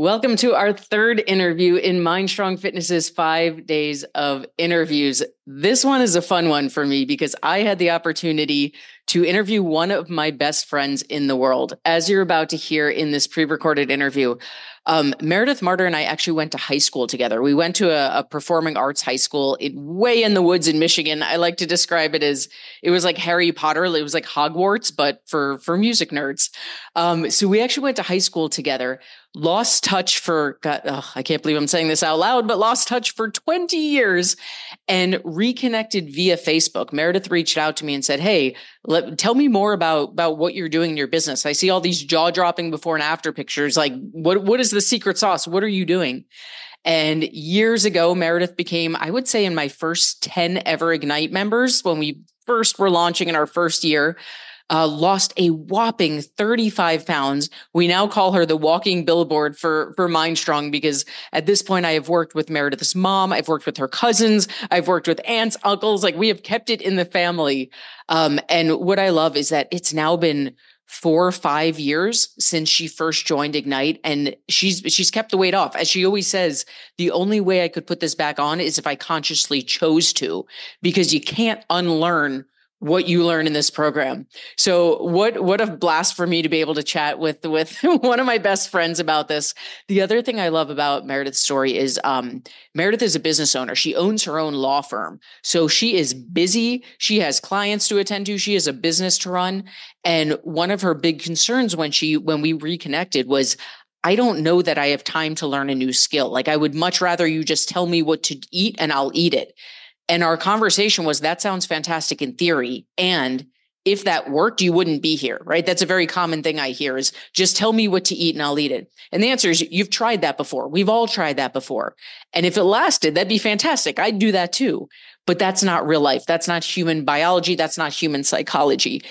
Welcome to our third interview in Mind Strong Fitness's five days of interviews. This one is a fun one for me because I had the opportunity to interview one of my best friends in the world. As you're about to hear in this pre recorded interview, um, Meredith Martyr and I actually went to high school together. We went to a, a, performing arts high school in, way in the woods in Michigan. I like to describe it as it was like Harry Potter. It was like Hogwarts, but for for music nerds. Um, so we actually went to high school together. Lost touch for God, oh, I can't believe I'm saying this out loud, but lost touch for 20 years and reconnected via Facebook. Meredith reached out to me and said, "Hey, let, tell me more about about what you're doing in your business. I see all these jaw dropping before and after pictures. Like, what what is the secret sauce? What are you doing?" And years ago, Meredith became, I would say, in my first 10 ever Ignite members when we first were launching in our first year uh, lost a whopping 35 pounds. We now call her the walking billboard for, for Mind Strong because at this point I have worked with Meredith's mom. I've worked with her cousins. I've worked with aunts, uncles. Like we have kept it in the family. Um, and what I love is that it's now been four or five years since she first joined Ignite and she's she's kept the weight off. As she always says, the only way I could put this back on is if I consciously chose to, because you can't unlearn what you learn in this program. So what what a blast for me to be able to chat with with one of my best friends about this. The other thing I love about Meredith's story is um, Meredith is a business owner. She owns her own law firm. So she is busy. She has clients to attend to. She has a business to run. And one of her big concerns when she when we reconnected was I don't know that I have time to learn a new skill. Like I would much rather you just tell me what to eat and I'll eat it. And our conversation was that sounds fantastic in theory. And if that worked, you wouldn't be here, right? That's a very common thing I hear is just tell me what to eat and I'll eat it. And the answer is you've tried that before. We've all tried that before. And if it lasted, that'd be fantastic. I'd do that too. But that's not real life. That's not human biology. That's not human psychology.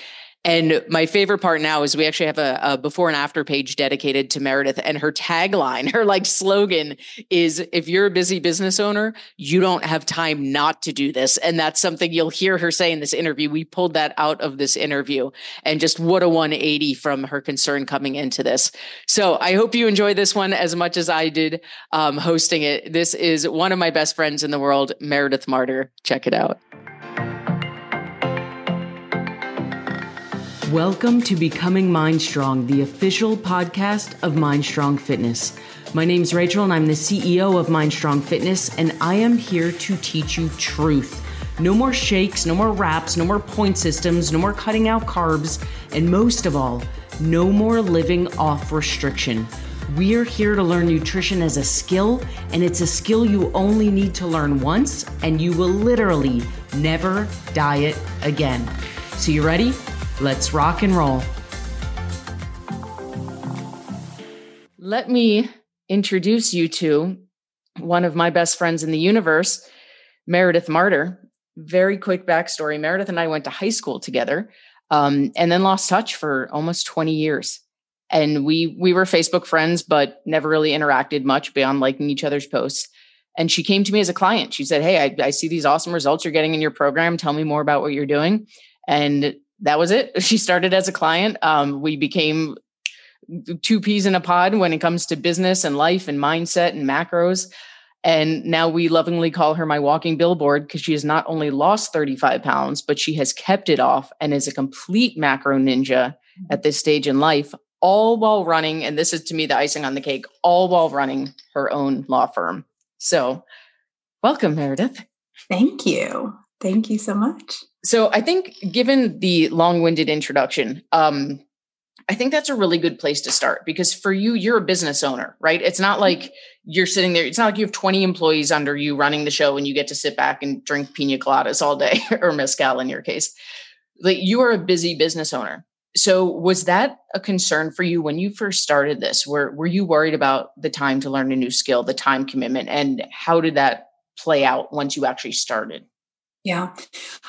And my favorite part now is we actually have a, a, before and after page dedicated to Meredith, and her tagline, her like slogan is if you're a busy business owner, you don't have time not to do this. And that's something you'll hear her say in this interview. We pulled that out of this interview, and just what a 180 from her concern coming into this. So I hope you enjoy this one as much as I did um, hosting it. This is one of my best friends in the world, Meredith Martyr. Check it out. Welcome to Becoming Mind Strong, the official podcast of Mind Strong Fitness. My name is Rachel and I'm the CEO of Mind Strong Fitness, and I am here to teach you truth. No more shakes, no more wraps, no more point systems, no more cutting out carbs, and most of all, no more living off restriction. We're here to learn nutrition as a skill, and it's a skill you only need to learn once, and you will literally never diet again. So, you ready? Let's rock and roll. Let me introduce you to one of my best friends in the universe, Meredith Martyr. Very quick backstory Meredith and I went to high school together um, and then lost touch for almost 20 years. And we we were Facebook friends, but never really interacted much beyond liking each other's posts. And she came to me as a client. She said, Hey, I, I see these awesome results you're getting in your program. Tell me more about what you're doing. And that was it. She started as a client. Um, we became two peas in a pod when it comes to business and life and mindset and macros. And now we lovingly call her my walking billboard because she has not only lost 35 pounds, but she has kept it off and is a complete macro ninja at this stage in life, all while running. And this is to me the icing on the cake, all while running her own law firm. So, welcome, Meredith. Thank you. Thank you so much. So I think, given the long-winded introduction, um, I think that's a really good place to start because for you, you're a business owner, right? It's not like you're sitting there. It's not like you have 20 employees under you running the show and you get to sit back and drink pina coladas all day or mezcal in your case. Like you are a busy business owner. So was that a concern for you when you first started this? Were were you worried about the time to learn a new skill, the time commitment, and how did that play out once you actually started? Yeah,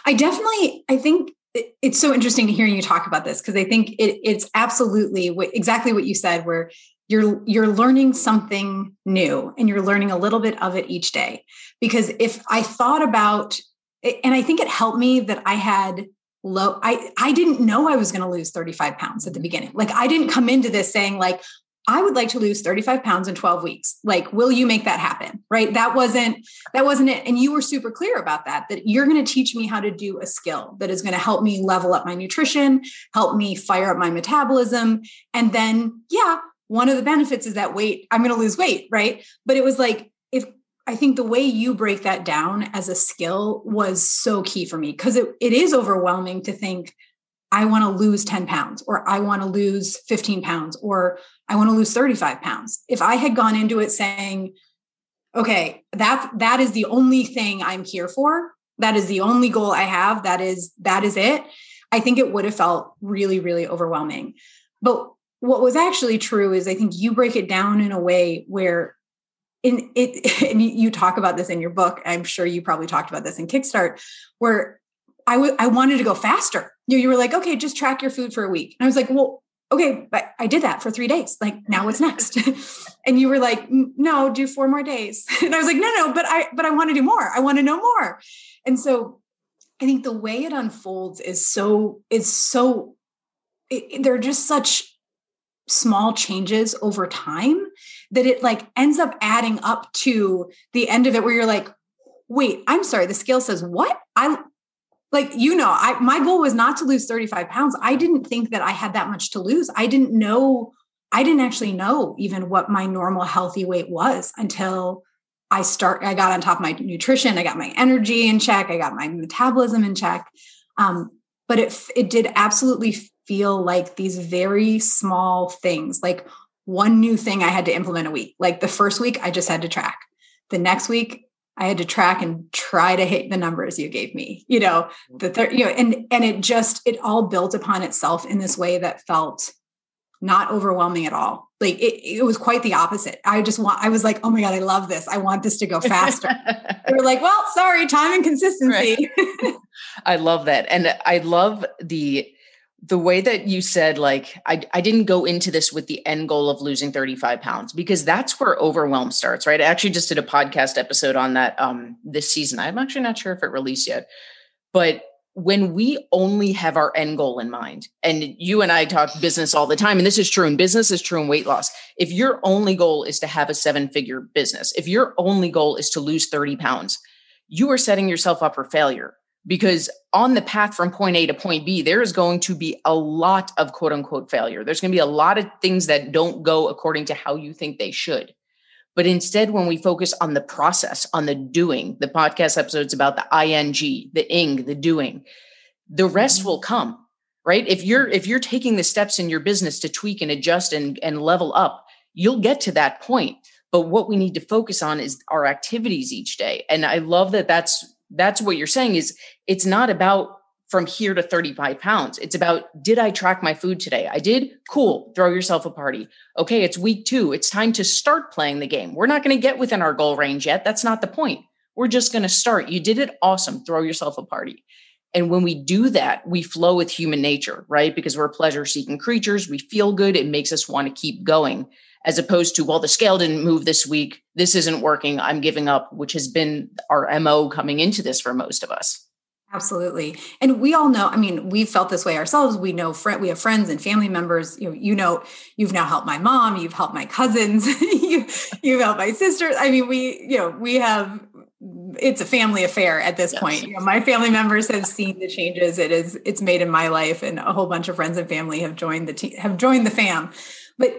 I definitely, I think it's so interesting to hear you talk about this because I think it, it's absolutely what, exactly what you said, where you're you're learning something new and you're learning a little bit of it each day. Because if I thought about, and I think it helped me that I had low, I I didn't know I was going to lose 35 pounds at the beginning. Like I didn't come into this saying like I would like to lose 35 pounds in 12 weeks. Like, will you make that happen? Right. That wasn't, that wasn't it. And you were super clear about that, that you're going to teach me how to do a skill that is going to help me level up my nutrition, help me fire up my metabolism. And then, yeah, one of the benefits is that weight, I'm going to lose weight. Right. But it was like, if I think the way you break that down as a skill was so key for me because it, it is overwhelming to think, I want to lose 10 pounds, or I want to lose 15 pounds, or I want to lose 35 pounds. If I had gone into it saying, okay, that that is the only thing I'm here for, that is the only goal I have, that is that is it, I think it would have felt really, really overwhelming. But what was actually true is I think you break it down in a way where in it and you talk about this in your book. I'm sure you probably talked about this in kickstart where I, w- I wanted to go faster. You, you were like okay just track your food for a week. And i was like well okay, but I did that for three days. Like now what's next? and you were like, no, do four more days. And I was like, no, no, but I, but I want to do more. I want to know more. And so I think the way it unfolds is so, is so, it, they're just such small changes over time that it like ends up adding up to the end of it where you're like, wait, I'm sorry, the scale says what? I like you know i my goal was not to lose 35 pounds. I didn't think that i had that much to lose. I didn't know i didn't actually know even what my normal healthy weight was until i start i got on top of my nutrition i got my energy in check i got my metabolism in check. Um, but it it did absolutely feel like these very small things like one new thing i had to implement a week. Like the first week i just had to track. The next week I had to track and try to hit the numbers you gave me, you know, the third, you know, and and it just it all built upon itself in this way that felt not overwhelming at all. Like it, it was quite the opposite. I just want, I was like, oh my God, I love this. I want this to go faster. they were like, well, sorry, time and consistency. Right. I love that. And I love the the way that you said like I, I didn't go into this with the end goal of losing 35 pounds because that's where overwhelm starts right? I actually just did a podcast episode on that um this season. I'm actually not sure if it released yet but when we only have our end goal in mind and you and i talk business all the time and this is true in business is true in weight loss. If your only goal is to have a seven figure business if your only goal is to lose 30 pounds you are setting yourself up for failure because on the path from point A to point B, there is going to be a lot of quote unquote failure. There's going to be a lot of things that don't go according to how you think they should. But instead, when we focus on the process, on the doing, the podcast episodes about the ing, the ing, the doing, the rest mm-hmm. will come. Right. If you're if you're taking the steps in your business to tweak and adjust and, and level up, you'll get to that point. But what we need to focus on is our activities each day. And I love that that's that's what you're saying is it's not about from here to 35 pounds. It's about, did I track my food today? I did. Cool. Throw yourself a party. Okay. It's week two. It's time to start playing the game. We're not going to get within our goal range yet. That's not the point. We're just going to start. You did it. Awesome. Throw yourself a party. And when we do that, we flow with human nature, right? Because we're pleasure seeking creatures. We feel good. It makes us want to keep going as opposed to, well, the scale didn't move this week. This isn't working. I'm giving up, which has been our MO coming into this for most of us. Absolutely. And we all know, I mean, we've felt this way ourselves. We know friend, we have friends and family members. You know, you know, you've now helped my mom, you've helped my cousins, you, you've helped my sisters. I mean, we, you know, we have it's a family affair at this yes. point. You know, my family members have seen the changes it is it's made in my life, and a whole bunch of friends and family have joined the team, have joined the fam. But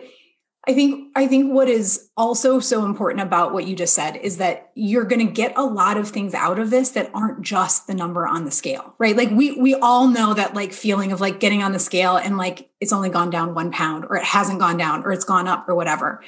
I think I think what is also so important about what you just said is that you're going to get a lot of things out of this that aren't just the number on the scale, right? Like we we all know that like feeling of like getting on the scale and like it's only gone down 1 pound or it hasn't gone down or it's gone up or whatever.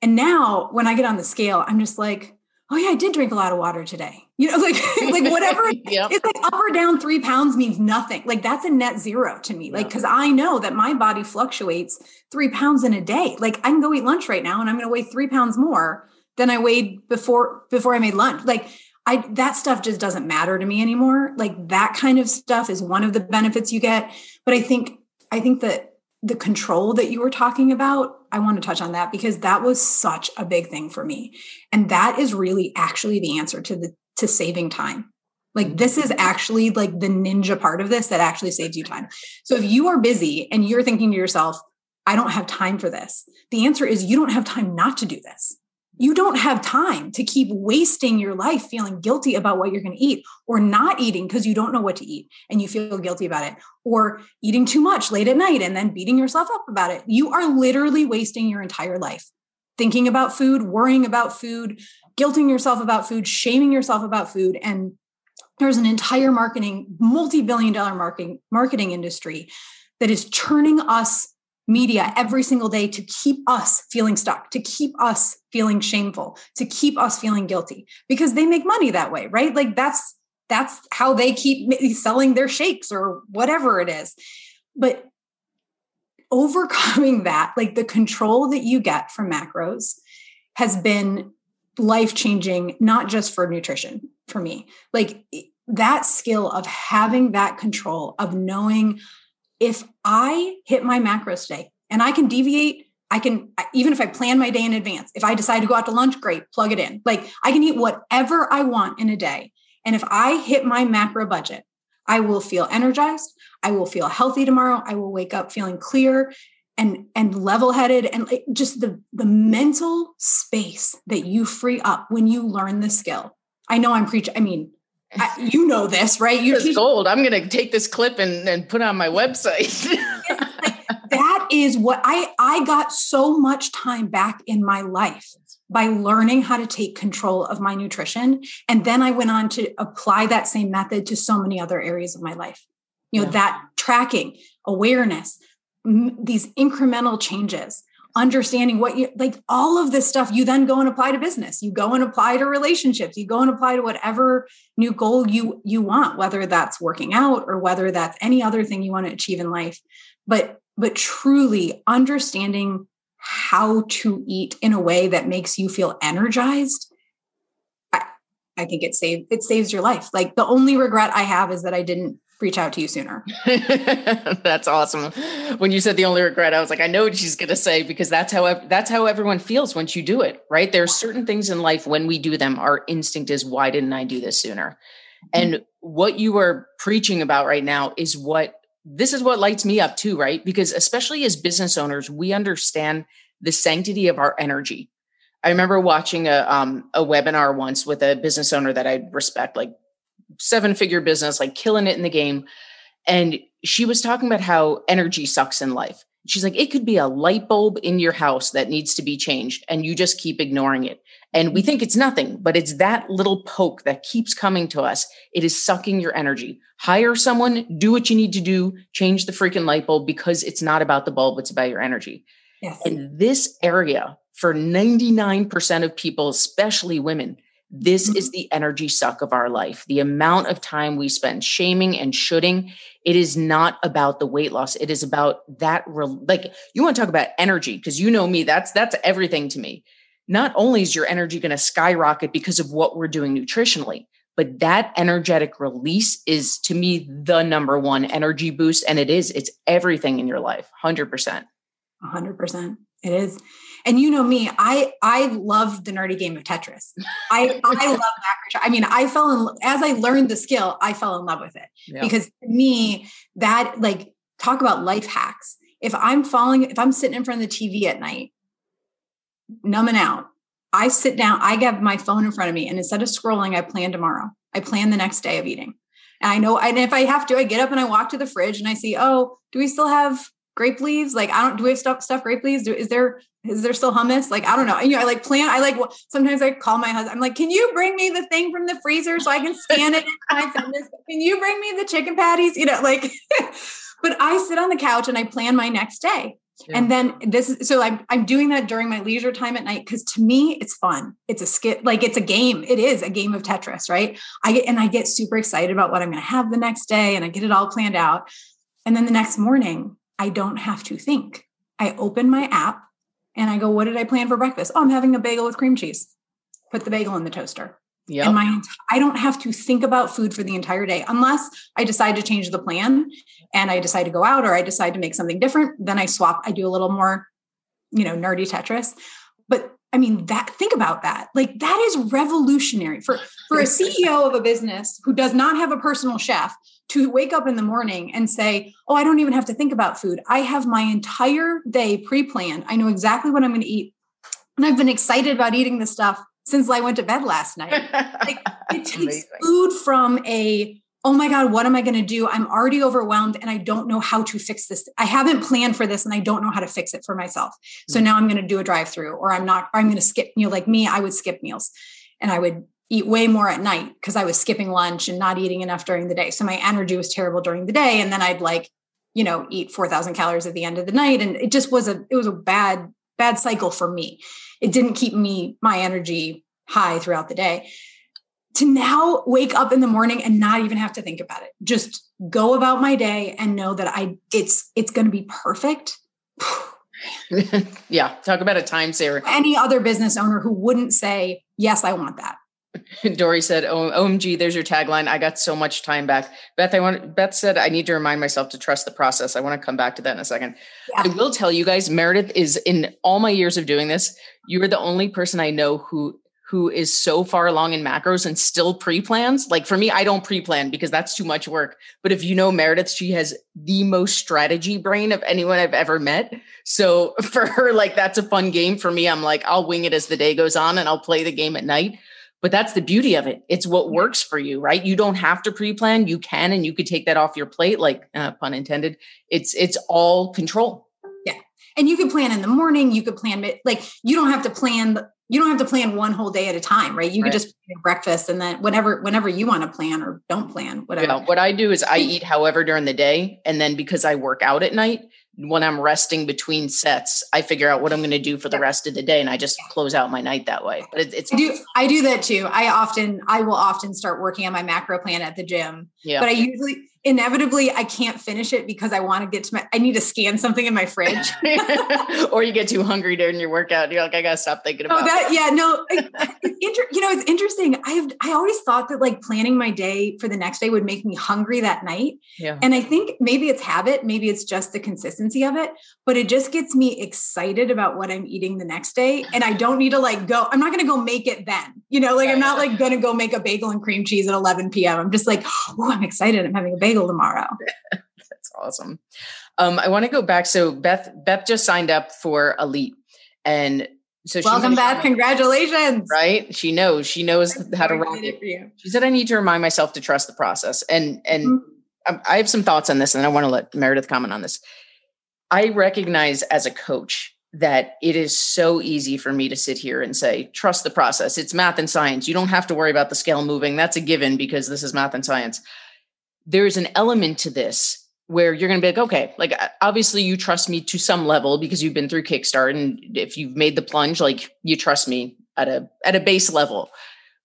And now when I get on the scale, I'm just like, oh yeah, I did drink a lot of water today. You know, like like whatever yep. it's like up or down three pounds means nothing. Like that's a net zero to me. Like because I know that my body fluctuates three pounds in a day. Like I can go eat lunch right now and I'm gonna weigh three pounds more than I weighed before before I made lunch. Like I that stuff just doesn't matter to me anymore. Like that kind of stuff is one of the benefits you get. But I think I think that the control that you were talking about, I want to touch on that because that was such a big thing for me. And that is really actually the answer to the to saving time. Like this is actually like the ninja part of this that actually saves you time. So if you are busy and you're thinking to yourself, I don't have time for this. The answer is you don't have time not to do this. You don't have time to keep wasting your life feeling guilty about what you're going to eat or not eating because you don't know what to eat and you feel guilty about it or eating too much late at night and then beating yourself up about it. You are literally wasting your entire life thinking about food, worrying about food, guilting yourself about food, shaming yourself about food and there's an entire marketing multi-billion dollar marketing marketing industry that is churning us media every single day to keep us feeling stuck, to keep us feeling shameful, to keep us feeling guilty because they make money that way, right? Like that's that's how they keep selling their shakes or whatever it is. But overcoming that, like the control that you get from macros has been life changing not just for nutrition for me. Like that skill of having that control of knowing if I hit my macros today and I can deviate, I can, even if I plan my day in advance, if I decide to go out to lunch, great, plug it in. Like I can eat whatever I want in a day. And if I hit my macro budget, I will feel energized. I will feel healthy tomorrow. I will wake up feeling clear and and level-headed and just the the mental space that you free up when you learn the skill. I know I'm preaching. I mean, I, you know this, right? You teach- gold. I'm going to take this clip and, and put on my website. like, that is what I I got so much time back in my life by learning how to take control of my nutrition and then I went on to apply that same method to so many other areas of my life. You know, yeah. that tracking, awareness, these incremental changes understanding what you like all of this stuff you then go and apply to business. You go and apply to relationships. You go and apply to whatever new goal you you want whether that's working out or whether that's any other thing you want to achieve in life. But but truly understanding how to eat in a way that makes you feel energized I, I think it saves it saves your life. Like the only regret i have is that i didn't reach out to you sooner. that's awesome. When you said the only regret, I was like, I know what she's going to say because that's how that's how everyone feels once you do it, right? There are certain things in life when we do them, our instinct is, why didn't I do this sooner? And mm-hmm. what you are preaching about right now is what this is what lights me up too, right? Because especially as business owners, we understand the sanctity of our energy. I remember watching a um, a webinar once with a business owner that I respect, like seven figure business, like killing it in the game. And she was talking about how energy sucks in life. She's like, it could be a light bulb in your house that needs to be changed, and you just keep ignoring it. And we think it's nothing, but it's that little poke that keeps coming to us. It is sucking your energy. Hire someone, do what you need to do, change the freaking light bulb because it's not about the bulb, it's about your energy. Yes. And this area for 99% of people, especially women, this mm-hmm. is the energy suck of our life. The amount of time we spend shaming and shooting. It is not about the weight loss. It is about that. Re- like you want to talk about energy because you know me. That's that's everything to me. Not only is your energy going to skyrocket because of what we're doing nutritionally, but that energetic release is to me the number one energy boost, and it is. It's everything in your life. Hundred percent. hundred percent. It is. And you know me, I I love the nerdy game of Tetris. I I love macro. I mean, I fell in as I learned the skill, I fell in love with it yeah. because to me that like talk about life hacks. If I'm falling, if I'm sitting in front of the TV at night, numbing out, I sit down, I get my phone in front of me, and instead of scrolling, I plan tomorrow. I plan the next day of eating. And I know, and if I have to, I get up and I walk to the fridge and I see, oh, do we still have grape leaves? Like, I don't, do we have stuff, stuff grape leaves? Do, is there is there still hummus? Like, I don't know. You know, I like plan, I like, sometimes I call my husband, I'm like, can you bring me the thing from the freezer so I can scan it in my fitness? Can you bring me the chicken patties? You know, like, but I sit on the couch and I plan my next day. Yeah. And then this is so I'm I'm doing that during my leisure time at night because to me it's fun. It's a skit, like it's a game. It is a game of Tetris, right? I get and I get super excited about what I'm going to have the next day and I get it all planned out. And then the next morning, I don't have to think. I open my app and I go, what did I plan for breakfast? Oh, I'm having a bagel with cream cheese. Put the bagel in the toaster. Yeah. And my I don't have to think about food for the entire day unless I decide to change the plan and I decide to go out or I decide to make something different. Then I swap, I do a little more, you know, nerdy Tetris. But I mean, that think about that. Like that is revolutionary for for a CEO of a business who does not have a personal chef to wake up in the morning and say, "Oh, I don't even have to think about food. I have my entire day pre-planned. I know exactly what I'm going to eat." And I've been excited about eating this stuff since I went to bed last night. Like it takes food from a oh my God, what am I going to do? I'm already overwhelmed and I don't know how to fix this. I haven't planned for this and I don't know how to fix it for myself. So mm-hmm. now I'm going to do a drive through or I'm not, or I'm going to skip, you know, like me, I would skip meals and I would eat way more at night because I was skipping lunch and not eating enough during the day. So my energy was terrible during the day. And then I'd like, you know, eat 4,000 calories at the end of the night. And it just was a, it was a bad, bad cycle for me. It didn't keep me, my energy high throughout the day to now wake up in the morning and not even have to think about it just go about my day and know that i it's it's going to be perfect yeah talk about a time saver any other business owner who wouldn't say yes i want that Dory said, oh, "OMG, there's your tagline. I got so much time back." Beth, I want. Beth said, "I need to remind myself to trust the process." I want to come back to that in a second. Yeah. I will tell you guys, Meredith is in all my years of doing this. You are the only person I know who who is so far along in macros and still pre-plans. Like for me, I don't pre-plan because that's too much work. But if you know Meredith, she has the most strategy brain of anyone I've ever met. So for her, like that's a fun game. For me, I'm like, I'll wing it as the day goes on and I'll play the game at night. But that's the beauty of it. It's what works for you, right? You don't have to pre-plan. You can, and you could take that off your plate, like uh, pun intended. It's it's all control. And you can plan in the morning. You could plan like you don't have to plan you don't have to plan one whole day at a time, right? You right. can just breakfast and then whenever whenever you want to plan or don't plan, whatever. Yeah, what I do is I eat however during the day, and then because I work out at night, when I'm resting between sets, I figure out what I'm going to do for the rest of the day, and I just close out my night that way. But it, it's I do I do that too. I often I will often start working on my macro plan at the gym. Yeah. But I usually inevitably I can't finish it because I want to get to my I need to scan something in my fridge. or you get too hungry during your workout. You're like, I gotta stop thinking oh, about oh, that. Yeah, no, inter- you know, it's interesting. I've I always thought that like planning my day for the next day would make me hungry that night. Yeah. And I think maybe it's habit, maybe it's just the consistency of it, but it just gets me excited about what I'm eating the next day. And I don't need to like go, I'm not gonna go make it then. You know, like I'm not like gonna go make a bagel and cream cheese at 11 p.m. I'm just like, oh, I'm excited. I'm having a bagel bagel tomorrow. That's awesome. Um, I want to go back. So Beth, Beth just signed up for Elite, and so welcome back. Congratulations. Right? She knows. She knows how to run it. For you. She said, "I need to remind myself to trust the process." And and mm-hmm. I have some thoughts on this, and I want to let Meredith comment on this. I recognize as a coach that it is so easy for me to sit here and say, trust the process. It's math and science. You don't have to worry about the scale moving. That's a given because this is math and science there's an element to this where you're going to be like, okay, like uh, obviously you trust me to some level because you've been through Kickstart, and if you've made the plunge, like you trust me at a at a base level.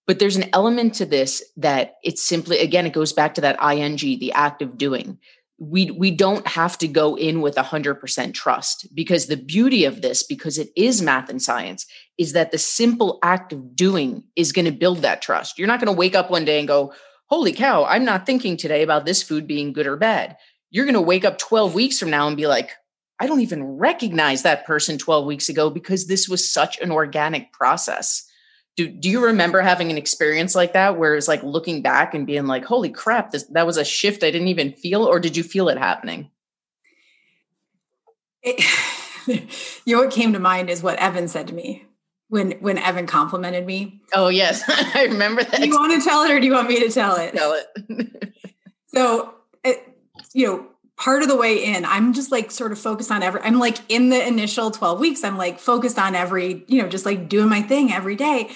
But there's an element to this that it's simply again, it goes back to that ing, the act of doing. We we don't have to go in with a hundred percent trust because the beauty of this, because it is math and science, is that the simple act of doing is going to build that trust. You're not going to wake up one day and go, holy cow, I'm not thinking today about this food being good or bad. You're going to wake up 12 weeks from now and be like, I don't even recognize that person 12 weeks ago because this was such an organic process. Do, do you remember having an experience like that where it's like looking back and being like, holy crap, this, that was a shift I didn't even feel? Or did you feel it happening? It, you know, what came to mind is what Evan said to me when when Evan complimented me. Oh yes, I remember that. Do you want to tell it or do you want me to tell it? Tell it. so, it, you know, part of the way in, I'm just like sort of focused on every. I'm like in the initial 12 weeks, I'm like focused on every, you know, just like doing my thing every day.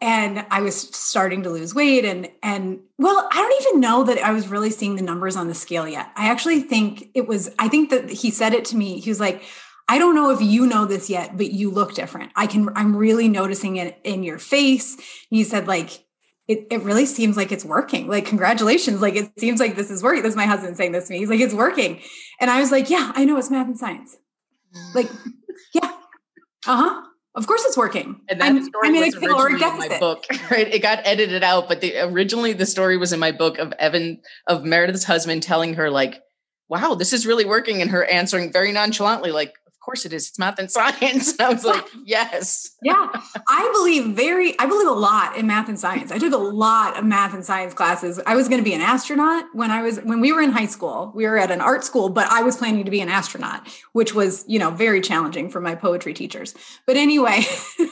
And I was starting to lose weight, and and well, I don't even know that I was really seeing the numbers on the scale yet. I actually think it was. I think that he said it to me. He was like, I don't know if you know this yet, but you look different. I can, I'm really noticing it in your face. He said, like, it, it really seems like it's working. Like, congratulations. Like, it seems like this is working. This is my husband saying this to me. He's like, it's working. And I was like, yeah, I know it's math and science. Like, yeah. Uh huh. Of course it's working. And that I'm, story I'm was originally in my book, right? It got edited out, but the, originally the story was in my book of Evan, of Meredith's husband telling her like, wow, this is really working. And her answering very nonchalantly, like, course it is. It's math and science. And I was like, yes. yeah. I believe very, I believe a lot in math and science. I took a lot of math and science classes. I was going to be an astronaut when I was, when we were in high school, we were at an art school, but I was planning to be an astronaut, which was, you know, very challenging for my poetry teachers. But anyway,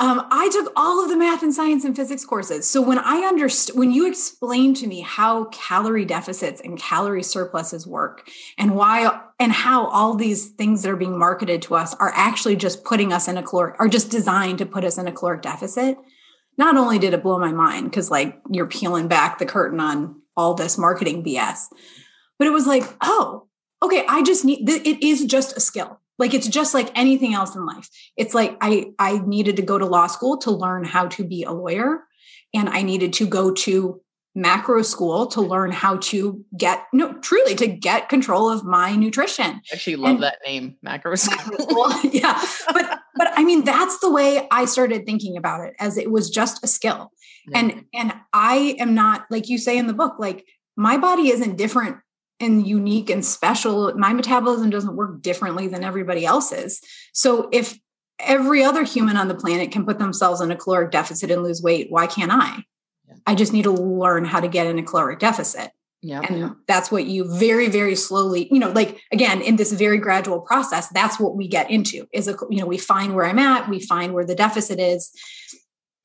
Um, I took all of the math and science and physics courses. So when I understood, when you explained to me how calorie deficits and calorie surpluses work and why and how all these things that are being marketed to us are actually just putting us in a caloric, are just designed to put us in a caloric deficit, not only did it blow my mind, because like you're peeling back the curtain on all this marketing BS, but it was like, oh, okay, I just need, it is just a skill. Like it's just like anything else in life. It's like i i needed to go to law school to learn how to be a lawyer and i needed to go to macro school to learn how to get no truly to get control of my nutrition I actually love and, that name macro school, macro school yeah but but i mean that's the way i started thinking about it as it was just a skill yeah. and mm-hmm. and i am not like you say in the book like my body isn't different and unique and special. My metabolism doesn't work differently than everybody else's. So if every other human on the planet can put themselves in a caloric deficit and lose weight, why can't I? I just need to learn how to get in a caloric deficit. Yeah. And that's what you very, very slowly, you know, like again, in this very gradual process, that's what we get into is a, you know, we find where I'm at, we find where the deficit is,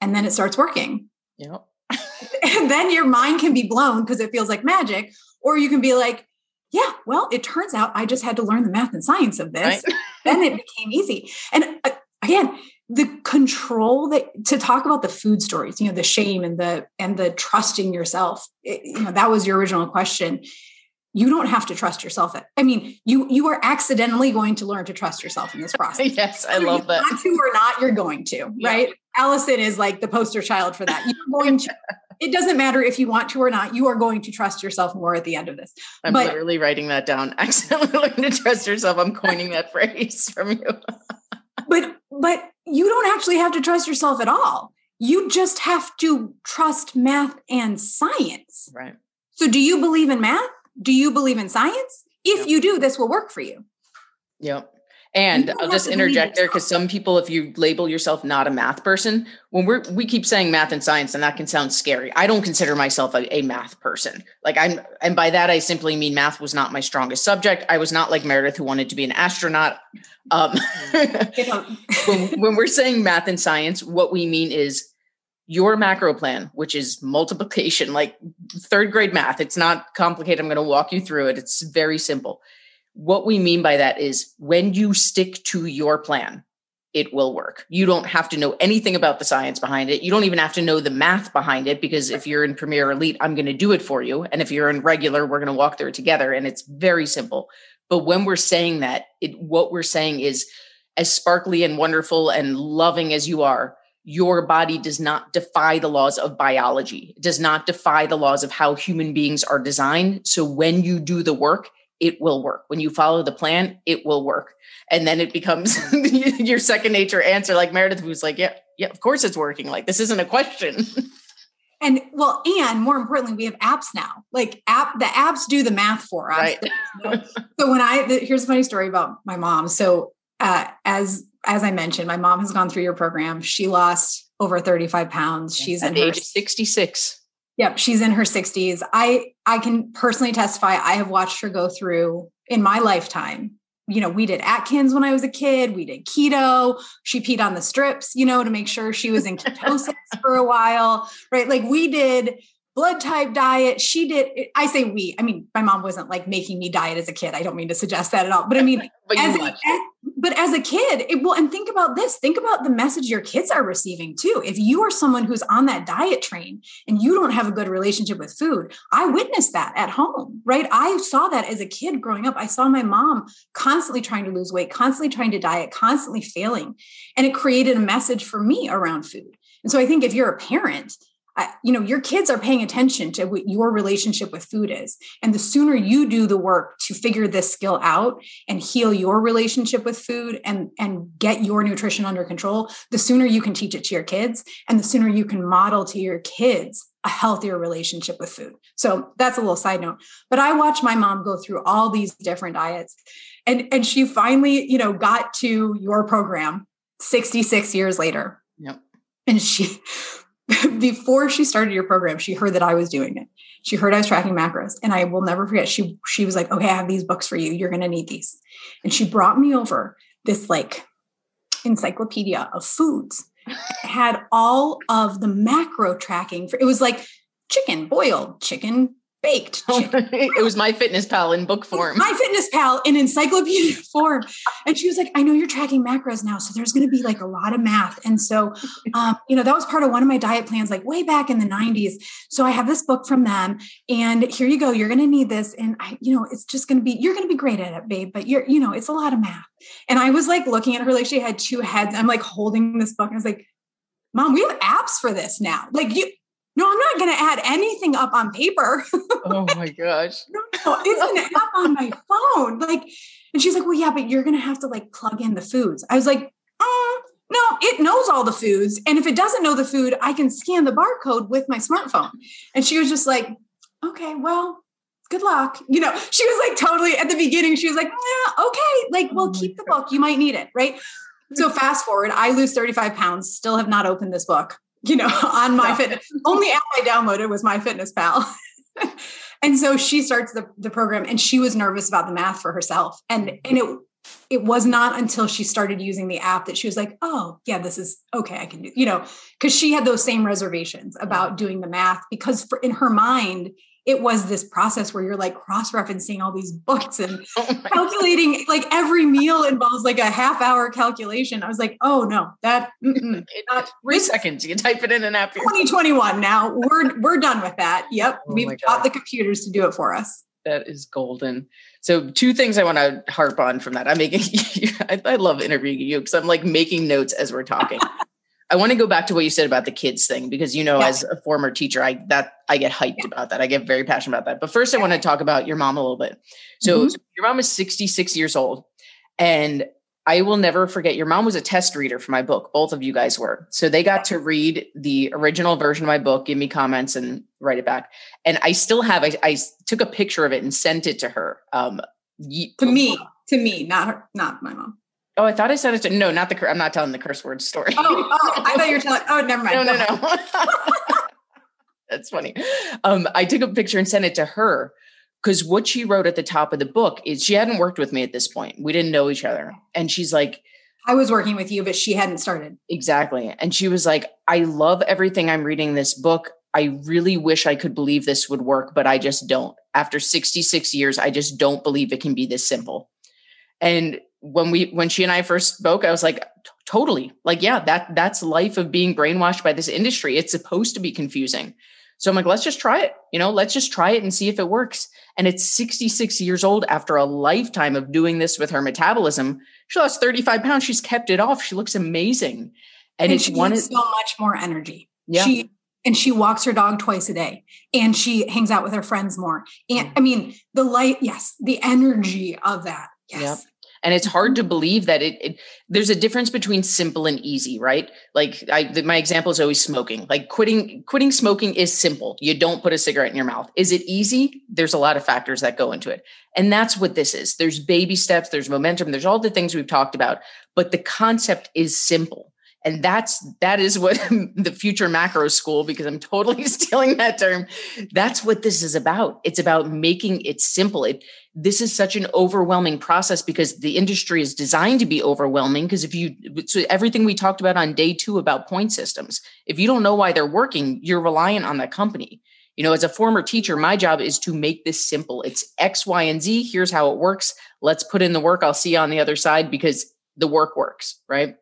and then it starts working. Yeah. and then your mind can be blown because it feels like magic. Or you can be like, yeah, well, it turns out I just had to learn the math and science of this. Right. then it became easy. And uh, again, the control that to talk about the food stories, you know, the shame and the and the trusting yourself. It, you know, that was your original question. You don't have to trust yourself. I mean, you you are accidentally going to learn to trust yourself in this process. yes, I love that. Want to or not, you're going to, yeah. right? Allison is like the poster child for that. You're going to it doesn't matter if you want to or not. You are going to trust yourself more at the end of this. I'm but, literally writing that down. Accidentally learning to trust yourself. I'm coining that phrase from you. but but you don't actually have to trust yourself at all. You just have to trust math and science. Right. So do you believe in math? Do you believe in science? If yep. you do, this will work for you. Yep. And I'll just interject there because some people, if you label yourself not a math person, when we're we keep saying math and science, and that can sound scary. I don't consider myself a, a, math person. Like I'm, and by that I simply mean math was not my strongest subject. I was not like Meredith who wanted to be an astronaut. Um, when, when we're saying math and science, what we mean is your macro plan, which is multiplication, like third grade math. It's not complicated. I'm going to walk you through it. It's very simple what we mean by that is when you stick to your plan, it will work. You don't have to know anything about the science behind it. You don't even have to know the math behind it because if you're in Premier Elite, I'm going to do it for you. And if you're in regular, we're going to walk through it together. And it's very simple. But when we're saying that, it, what we're saying is as sparkly and wonderful and loving as you are, your body does not defy the laws of biology, it does not defy the laws of how human beings are designed. So when you do the work, it will work. When you follow the plan, it will work. And then it becomes your second nature answer, like Meredith, was like, yeah, yeah, of course it's working. Like this isn't a question. and well, and more importantly, we have apps now. Like app, the apps do the math for us. Right. so when I the, here's a funny story about my mom. So uh, as as I mentioned, my mom has gone through your program. She lost over 35 pounds. She's At in age her 66. Yep, she's in her 60s. I I can personally testify I have watched her go through in my lifetime. You know, we did Atkins when I was a kid, we did keto. She peed on the strips, you know, to make sure she was in ketosis for a while, right? Like we did blood type diet. She did, I say we, I mean, my mom wasn't like making me diet as a kid. I don't mean to suggest that at all. But I mean, but, as, as, but as a kid, it, well, and think about this think about the message your kids are receiving too. If you are someone who's on that diet train and you don't have a good relationship with food, I witnessed that at home, right? I saw that as a kid growing up. I saw my mom constantly trying to lose weight, constantly trying to diet, constantly failing. And it created a message for me around food. And so I think if you're a parent, you know your kids are paying attention to what your relationship with food is and the sooner you do the work to figure this skill out and heal your relationship with food and and get your nutrition under control the sooner you can teach it to your kids and the sooner you can model to your kids a healthier relationship with food so that's a little side note but i watched my mom go through all these different diets And and she finally, you know, got to your program 66 years later. Yep. And she before she started your program, she heard that I was doing it. She heard I was tracking macros. And I will never forget. She she was like, okay, I have these books for you. You're gonna need these. And she brought me over this like encyclopedia of foods. It had all of the macro tracking for it was like chicken boiled, chicken baked. it was MyFitnessPal in book form. MyFitnessPal in encyclopedia form. And she was like, I know you're tracking macros now. So there's going to be like a lot of math. And so, um, you know, that was part of one of my diet plans, like way back in the 90s. So I have this book from them and here you go. You're going to need this. And I, you know, it's just going to be, you're going to be great at it, babe, but you're, you know, it's a lot of math. And I was like looking at her like she had two heads. I'm like holding this book and I was like, mom, we have apps for this now. Like you, no, I'm not going to add anything up on paper. oh my gosh. no, no, it's an app on my phone. Like, and she's like, well, yeah, but you're going to have to like plug in the foods. I was like, uh, no, it knows all the foods. And if it doesn't know the food, I can scan the barcode with my smartphone. And she was just like, okay, well, good luck. You know, she was like totally at the beginning, she was like, yeah, okay, like, well, oh keep the book. You might need it. Right. So fast forward, I lose 35 pounds, still have not opened this book you know, on my fitness. Only app I downloaded was MyFitnessPal. and so she starts the, the program and she was nervous about the math for herself. And and it it was not until she started using the app that she was like, oh, yeah, this is okay. I can do, you know, because she had those same reservations about doing the math because for, in her mind, it was this process where you're like cross-referencing all these books and oh calculating like every meal involves like a half hour calculation. I was like, oh no, that not, three seconds. You can type it in an app. 2021 now. We're we're done with that. Yep. Oh We've got the computers to do it for us. That is golden. So two things I want to harp on from that. I'm making I, I love interviewing you because I'm like making notes as we're talking. I want to go back to what you said about the kids thing because you know, yeah. as a former teacher, I that I get hyped yeah. about that. I get very passionate about that. But first, I want to talk about your mom a little bit. So, mm-hmm. so your mom is 66 years old, and I will never forget. Your mom was a test reader for my book. Both of you guys were. So they got to read the original version of my book, give me comments, and write it back. And I still have. I, I took a picture of it and sent it to her. Um, to me, to me, not her, not my mom. Oh, I thought I said it. To, no, not the. I'm not telling the curse word story. Oh, oh, I thought you were telling. Oh, never mind. No, no, no. That's funny. Um, I took a picture and sent it to her because what she wrote at the top of the book is she hadn't worked with me at this point. We didn't know each other, and she's like, "I was working with you, but she hadn't started." Exactly, and she was like, "I love everything I'm reading this book. I really wish I could believe this would work, but I just don't. After 66 years, I just don't believe it can be this simple." And when we when she and I first spoke, I was like, totally. Like, yeah, that that's life of being brainwashed by this industry. It's supposed to be confusing. So I'm like, let's just try it. You know, let's just try it and see if it works. And it's 66 years old after a lifetime of doing this with her metabolism. She lost 35 pounds. She's kept it off. She looks amazing. And, and it's one so much more energy. Yeah. She and she walks her dog twice a day and she hangs out with her friends more. And I mean, the light, yes, the energy of that. Yes. Yep and it's hard to believe that it, it, there's a difference between simple and easy right? Like i the, my example is always smoking. Like quitting quitting smoking is simple. You don't put a cigarette in your mouth. Is it easy? There's a lot of factors that go into it. And that's what this is. There's baby steps there's momentum there's all the things we've talked about but the concept is simple. And that's that is what the future macro school because i'm totally stealing that term that's what this is about. It's about making it simple. It this is such an overwhelming process because the industry is designed to be overwhelming because if you so everything we talked about on day 2 about point systems if you don't know why they're working you're reliant on that company. You know as a former teacher my job is to make this simple. It's x y and z. Here's how it works. Let's put in the work. I'll see you on the other side because the work works right?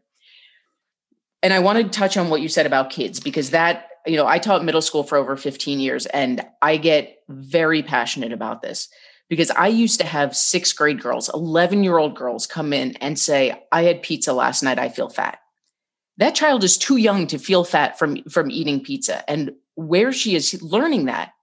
And I want to touch on what you said about kids because that, you know, I taught middle school for over 15 years and I get very passionate about this because I used to have sixth grade girls, 11 year old girls come in and say, I had pizza last night. I feel fat. That child is too young to feel fat from, from eating pizza. And where she is learning that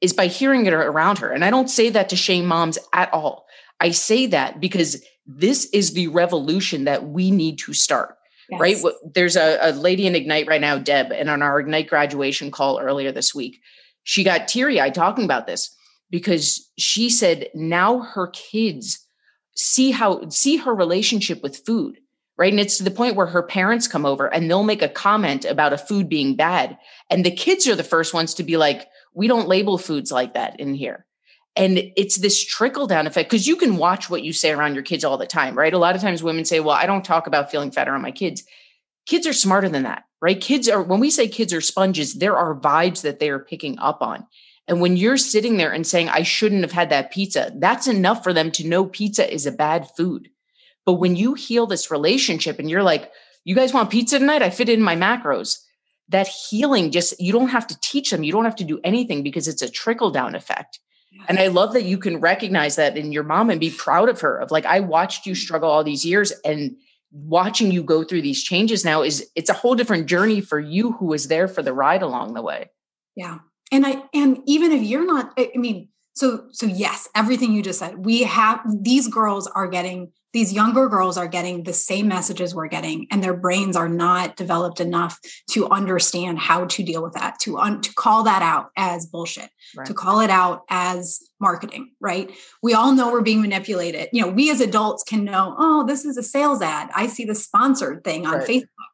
is by hearing it around her. And I don't say that to shame moms at all. I say that because this is the revolution that we need to start yes. right? There's a, a lady in Ignite right now, Deb, and on our Ignite graduation call earlier this week, she got teary eyed talking about this because she said now her kids see how see her relationship with food right? And it's to the point where her parents come over and they'll make a comment about a food being bad. And the kids are the first ones to be like we don't label foods like that in here. And it's this trickle down effect because you can watch what you say around your kids all the time right? A lot of times women say well i don't talk about feeling fat around my kids. Kids are smarter than that right? Kids are when we say kids are sponges there are vibes that they are picking up on and when you're sitting there and saying, I shouldn't have had that pizza, that's enough for them to know pizza is a bad food. But when you heal this relationship and you're like, you guys want pizza tonight? I fit in my macros. That healing just, you don't have to teach them. You don't have to do anything because it's a trickle down effect. And I love that you can recognize that in your mom and be proud of her of like, I watched you mm-hmm. struggle all these years and watching you go through these changes now is it's a whole different journey for you who was there for the ride along the way. Yeah and i and even if you're not i mean so so yes everything you just said we have these girls are getting these younger girls are getting the same messages we're getting and their brains are not developed enough to understand how to deal with that to un, to call that out as bullshit right. to call it out as marketing right we all know we're being manipulated you know we as adults can know oh this is a sales ad i see the sponsored thing on right. facebook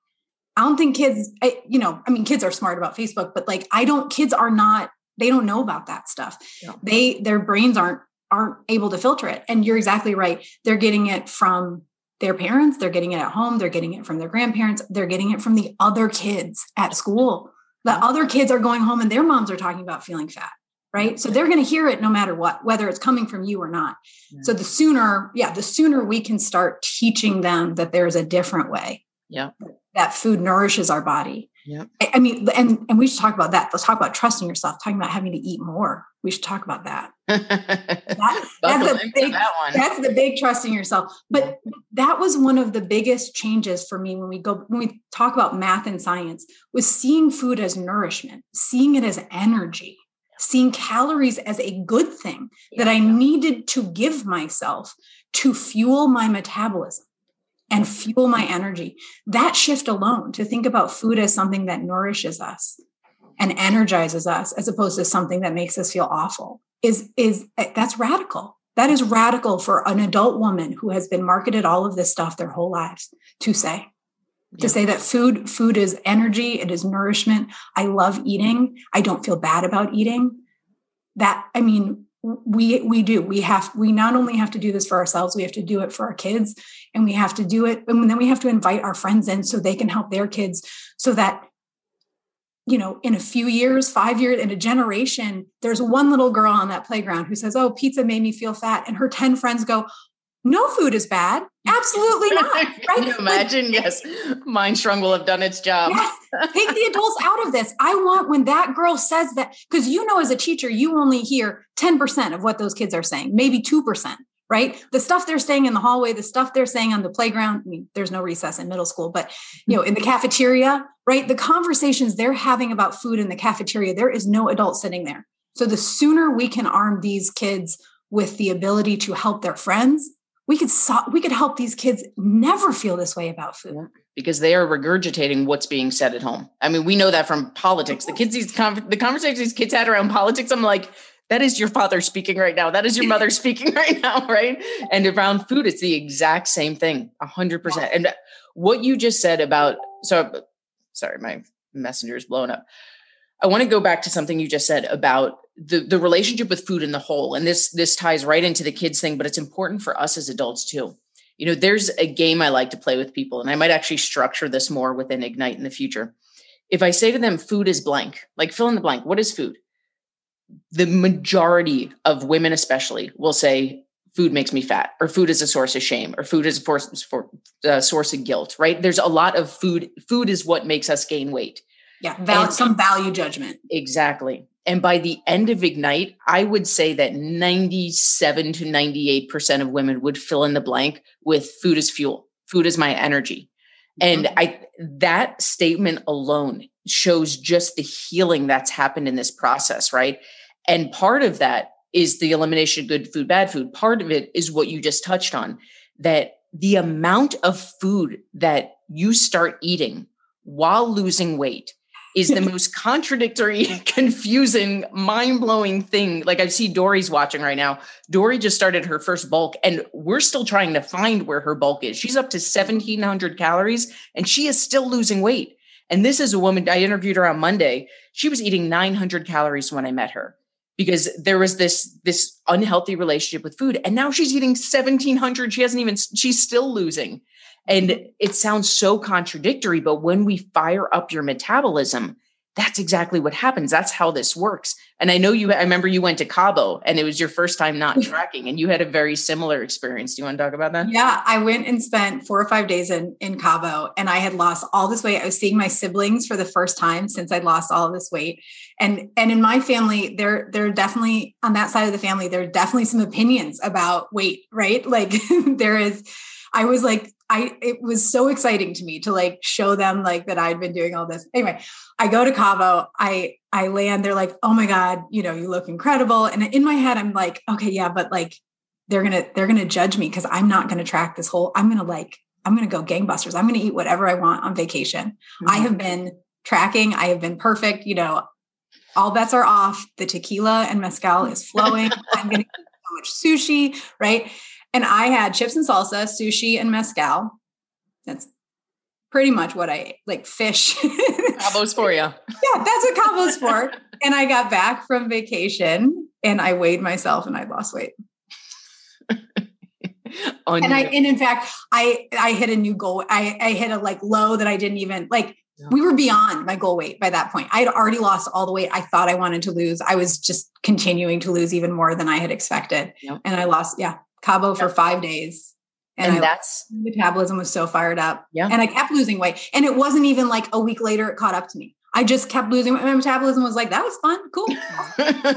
I don't think kids, I, you know, I mean, kids are smart about Facebook, but like, I don't, kids are not, they don't know about that stuff. Yeah. They, their brains aren't, aren't able to filter it. And you're exactly right. They're getting it from their parents. They're getting it at home. They're getting it from their grandparents. They're getting it from the other kids at school. The other kids are going home and their moms are talking about feeling fat right so they're going to hear it no matter what whether it's coming from you or not yeah. so the sooner yeah the sooner we can start teaching them that there's a different way yeah that food nourishes our body. Yeah. I, I mean, and and we should talk about that. Let's talk about trusting yourself, talking about having to eat more. We should talk about that. that that's a big that that's the big trusting yourself. But yeah. that was one of the biggest changes for me when we go when we talk about math and science was seeing food as nourishment, seeing it as energy, seeing calories as a good thing yeah. that I needed to give myself to fuel my metabolism and fuel my energy. That shift alone to think about food as something that nourishes us and energizes us as opposed to something that makes us feel awful is is that's radical. That is radical for an adult woman who has been marketed all of this stuff their whole lives to say. Yeah. To say that food food is energy, it is nourishment. I love eating. I don't feel bad about eating. That I mean, we we do. We have we not only have to do this for ourselves we have to do it for our kids and we have to do it and then we have to invite our friends in so they can help their kids so that you know in a few years 5 years in a generation there's one little girl on that playground who says oh pizza made me feel fat and her 10 friends go no food is bad. Absolutely not. Right? Can you imagine? yes. Mind Mindstrong will have done its job. Yes. Take the adults out of this. I want when that girl says that, because you know, as a teacher, you only hear 10% of what those kids are saying, maybe 2%, right? The stuff they're saying in the hallway, the stuff they're saying on the playground. I mean, there's no recess in middle school, but you know, in the cafeteria, right? The conversations they're having about food in the cafeteria, there is no adult sitting there. So the sooner we can arm these kids with the ability to help their friends we could so- we could help these kids never feel this way about food because they are regurgitating what's being said at home. I mean, we know that from politics. The kids these con- the conversations these kids had around politics, I'm like, that is your father speaking right now. That is your mother speaking right now, right? And around food, it's the exact same thing, a hundred percent. And what you just said about so sorry, my messenger is blowing up. I want to go back to something you just said about the the relationship with food in the whole and this this ties right into the kids thing but it's important for us as adults too. You know there's a game i like to play with people and i might actually structure this more within ignite in the future. If i say to them food is blank like fill in the blank what is food? The majority of women especially will say food makes me fat or food is a source of shame or food is a force, for, uh, source of guilt right? There's a lot of food food is what makes us gain weight. Yeah val- some value judgment. Exactly and by the end of Ignite, I would say that 97 to 98% of women would fill in the blank with food is fuel, food is my energy. And mm-hmm. I that statement alone shows just the healing that's happened in this process, right? And part of that is the elimination of good food, bad food. Part of it is what you just touched on that the amount of food that you start eating while losing weight is the most contradictory, confusing, mind blowing thing. Like I see Dory's watching right now. Dory just started her first bulk, and we're still trying to find where her bulk is. She's up to 1,700 calories, and she is still losing weight. And this is a woman I interviewed her on Monday. She was eating 900 calories when I met her because there was this this unhealthy relationship with food and now she's eating 1700 she hasn't even she's still losing and it sounds so contradictory but when we fire up your metabolism that's exactly what happens. That's how this works. And i know you i remember you went to cabo and it was your first time not tracking and you had a very similar experience. Do you want to talk about that? Yeah i went and spent four or five days in in cabo and i had lost all this weight. I was seeing my siblings for the first time since i'd lost all of this weight. And and in my family there there are definitely on that side of the family there are definitely some opinions about weight right? Like there is i was like I it was so exciting to me to like show them like that I'd been doing all this. Anyway, I go to Cabo, I I land, they're like, "Oh my god, you know, you look incredible." And in my head I'm like, "Okay, yeah, but like they're going to they're to judge me cuz I'm not going to track this whole I'm to like I'm going to go gangbusters. I'm going to eat whatever I want on vacation. Mm-hmm. I have been tracking, I have been perfect, you know, all bets are off. The tequila and mezcal is flowing. I'm going to eat so much sushi, right? And I had chips and salsa, sushi, and mezcal. That's pretty much what I ate, like fish. Cabo's for you. Yeah, that's what Cabo's for. and I got back from vacation and I weighed myself and I lost weight. and I and in fact I I hit a new goal. I I hit a like low that I didn't even like yeah. we were beyond my goal weight by that point. I had already lost all the weight I thought I wanted to lose. I was just continuing to lose even more than I had expected. Yep. And I lost, yeah, Cabo for five days. And, and that's metabolism was so fired up. Yeah. And I kept losing weight. And it wasn't even like a week later, it caught up to me. I just kept losing my metabolism was like, that was fun. Cool.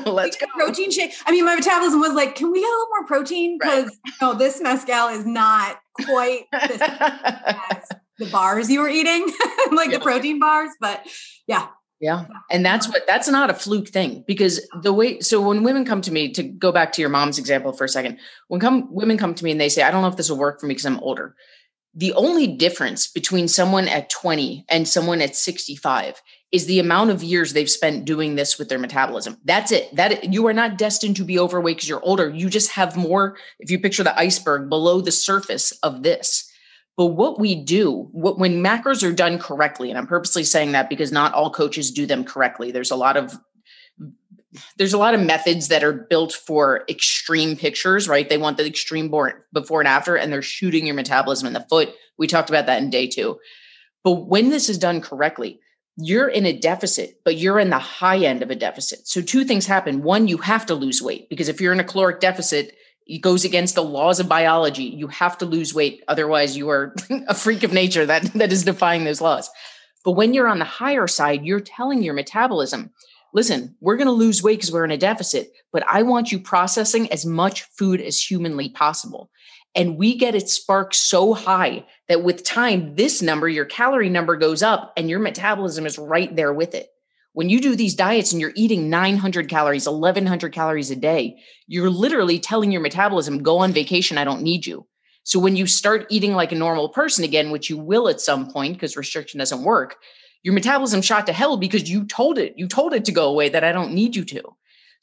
Let's go. Protein shake. I mean, my metabolism was like, can we get a little more protein? Because right. you know, this mezcal is not quite the bars you were eating, like yeah. the protein bars. But yeah, yeah. And that's what that's not a fluke thing because the way so when women come to me to go back to your mom's example for a second, when come women come to me and they say, I don't know if this will work for me because I'm older. The only difference between someone at 20 and someone at 65 is the amount of years they've spent doing this with their metabolism. That's it. That you are not destined to be overweight because you're older. You just have more, if you picture the iceberg below the surface of this but what we do, what, when macros are done correctly, and I'm purposely saying that because not all coaches do them correctly. There's a lot of there's a lot of methods that are built for extreme pictures, right? They want the extreme before and after, and they're shooting your metabolism in the foot. We talked about that in day two. But when this is done correctly, you're in a deficit, but you're in the high end of a deficit. So two things happen. One, you have to lose weight because if you're in a caloric deficit, it goes against the laws of biology. You have to lose weight. Otherwise, you are a freak of nature that, that is defying those laws. But when you're on the higher side, you're telling your metabolism, listen, we're going to lose weight because we're in a deficit, but I want you processing as much food as humanly possible. And we get it sparked so high that with time, this number, your calorie number goes up and your metabolism is right there with it. When you do these diets and you're eating 900 calories, 1100 calories a day, you're literally telling your metabolism, go on vacation. I don't need you. So when you start eating like a normal person again, which you will at some point because restriction doesn't work, your metabolism shot to hell because you told it, you told it to go away that I don't need you to.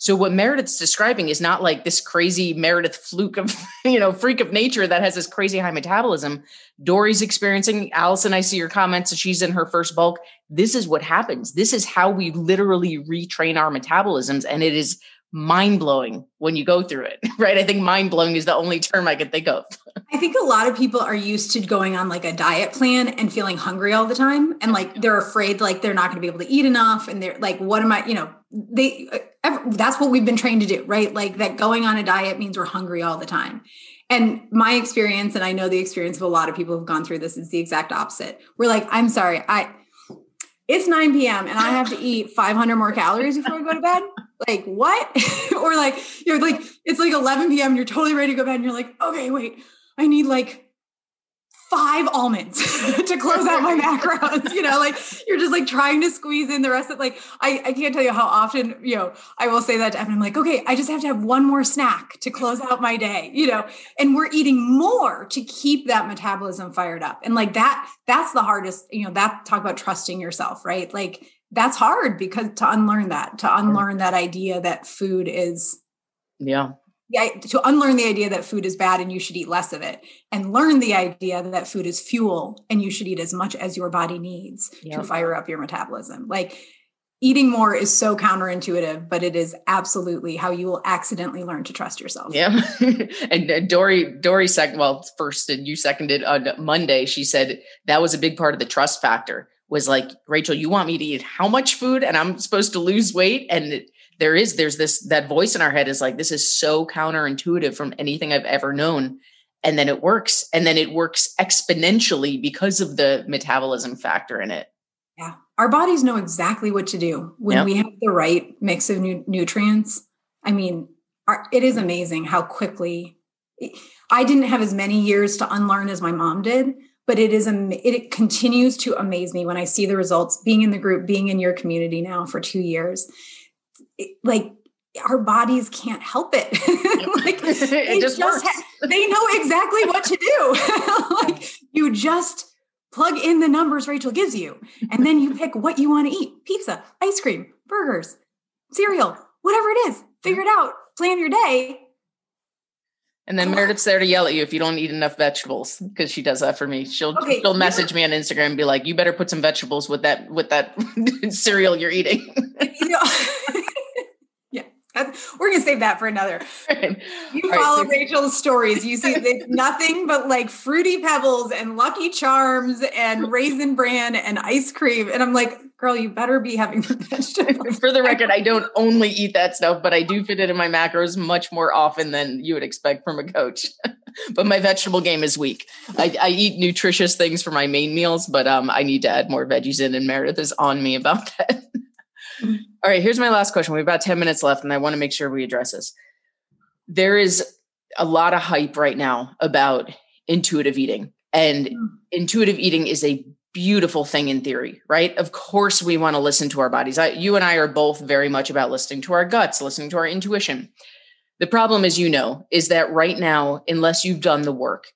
So what Meredith's describing is not like this crazy Meredith fluke of, you know, freak of nature that has this crazy high metabolism. Dory's experiencing, Allison, I see your comments, she's in her first bulk. This is what happens. This is how we literally retrain our metabolisms. And it is mind blowing when you go through it, right? I think mind blowing is the only term I can think of. I think a lot of people are used to going on like a diet plan and feeling hungry all the time. And like they're afraid like they're not going to be able to eat enough. And they're like, what am I, you know, they, that's what we've been trained to do, right? Like that going on a diet means we're hungry all the time. And my experience, and I know the experience of a lot of people who've gone through this, is the exact opposite. We're like, I'm sorry, I it's 9 p.m. and I have to eat 500 more calories before I go to bed. Like what? or like you're like it's like 11 p.m. You're totally ready to go to bed, and you're like, okay, wait, I need like five almonds to close out my macros you know like you're just like trying to squeeze in the rest of like I, I can't tell you how often you know i will say that to Evan. i'm like okay i just have to have one more snack to close out my day you know and we're eating more to keep that metabolism fired up and like that that's the hardest you know that talk about trusting yourself right like that's hard because to unlearn that, to unlearn that idea that food is yeah. Yeah, to unlearn the idea that food is bad and you should eat less of it, and learn the idea that food is fuel and you should eat as much as your body needs yep. to fire up your metabolism. Like eating more is so counterintuitive, but it is absolutely how you will accidentally learn to trust yourself. Yeah. and uh, Dory, Dory second, well, first, and you seconded on Monday. She said that was a big part of the trust factor was like, Rachel, you want me to eat how much food and I'm supposed to lose weight? And there is, there's this, that voice in our head is like, this is so counterintuitive from anything I've ever known. And then it works. And then it works exponentially because of the metabolism factor in it. Yeah. Our bodies know exactly what to do when yep. we have the right mix of nu- nutrients. I mean, our, it is amazing how quickly I didn't have as many years to unlearn as my mom did, but it is it, it continues to amaze me when I see the results being in the group, being in your community now for 2 years. It, like our bodies can't help it. like it just, just ha- they know exactly what to do. like you just plug in the numbers Rachel gives you, and then you pick what you want to eat pizza, ice cream, burgers, cereal, whatever it is. Figure it out, plan your day. And then Meredith's there to yell at you if you don't eat enough vegetables because she does that for me. She'll okay, she'll message me on Instagram and be like, "You better put some vegetables with that with that cereal you're eating." you know, we're gonna save that for another. You All follow right, so- Rachel's stories. You see it's nothing but like fruity pebbles and Lucky Charms and raisin bran and ice cream, and I'm like, girl, you better be having the vegetables. for the record, I don't only eat that stuff, but I do fit it in my macros much more often than you would expect from a coach. but my vegetable game is weak. I, I, eat nutritious things for my main meals, but um, I need to add more veggies in, and Meredith is on me about that. All right, here's my last question. We have about 10 minutes left, and I want to make sure we address this. There is a lot of hype right now about intuitive eating, and mm. intuitive eating is a beautiful thing in theory, right? Of course, we want to listen to our bodies. I, you and I are both very much about listening to our guts, listening to our intuition. The problem, as you know, is that right now, unless you've done the work,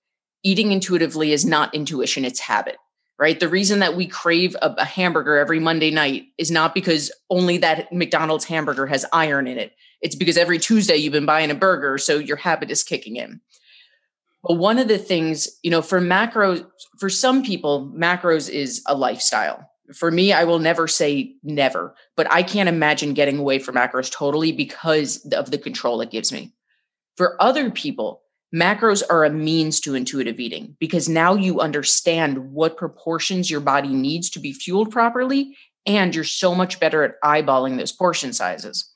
eating intuitively is not intuition, it's habit right? The reason that we crave a, a, hamburger every Monday night is not because only that McDonald's hamburger has iron in it. It's because every Tuesday you've been buying a burger, so your habit is kicking in. But one of the things, you know, for macros, for some people, macros is a lifestyle. For me, I will never say never, but I can't imagine getting away from macros totally because of the control it gives me. For other people, Macros are a means to intuitive eating because now you understand what proportions your body needs to be fueled properly, and you're so much better at eyeballing those portion sizes.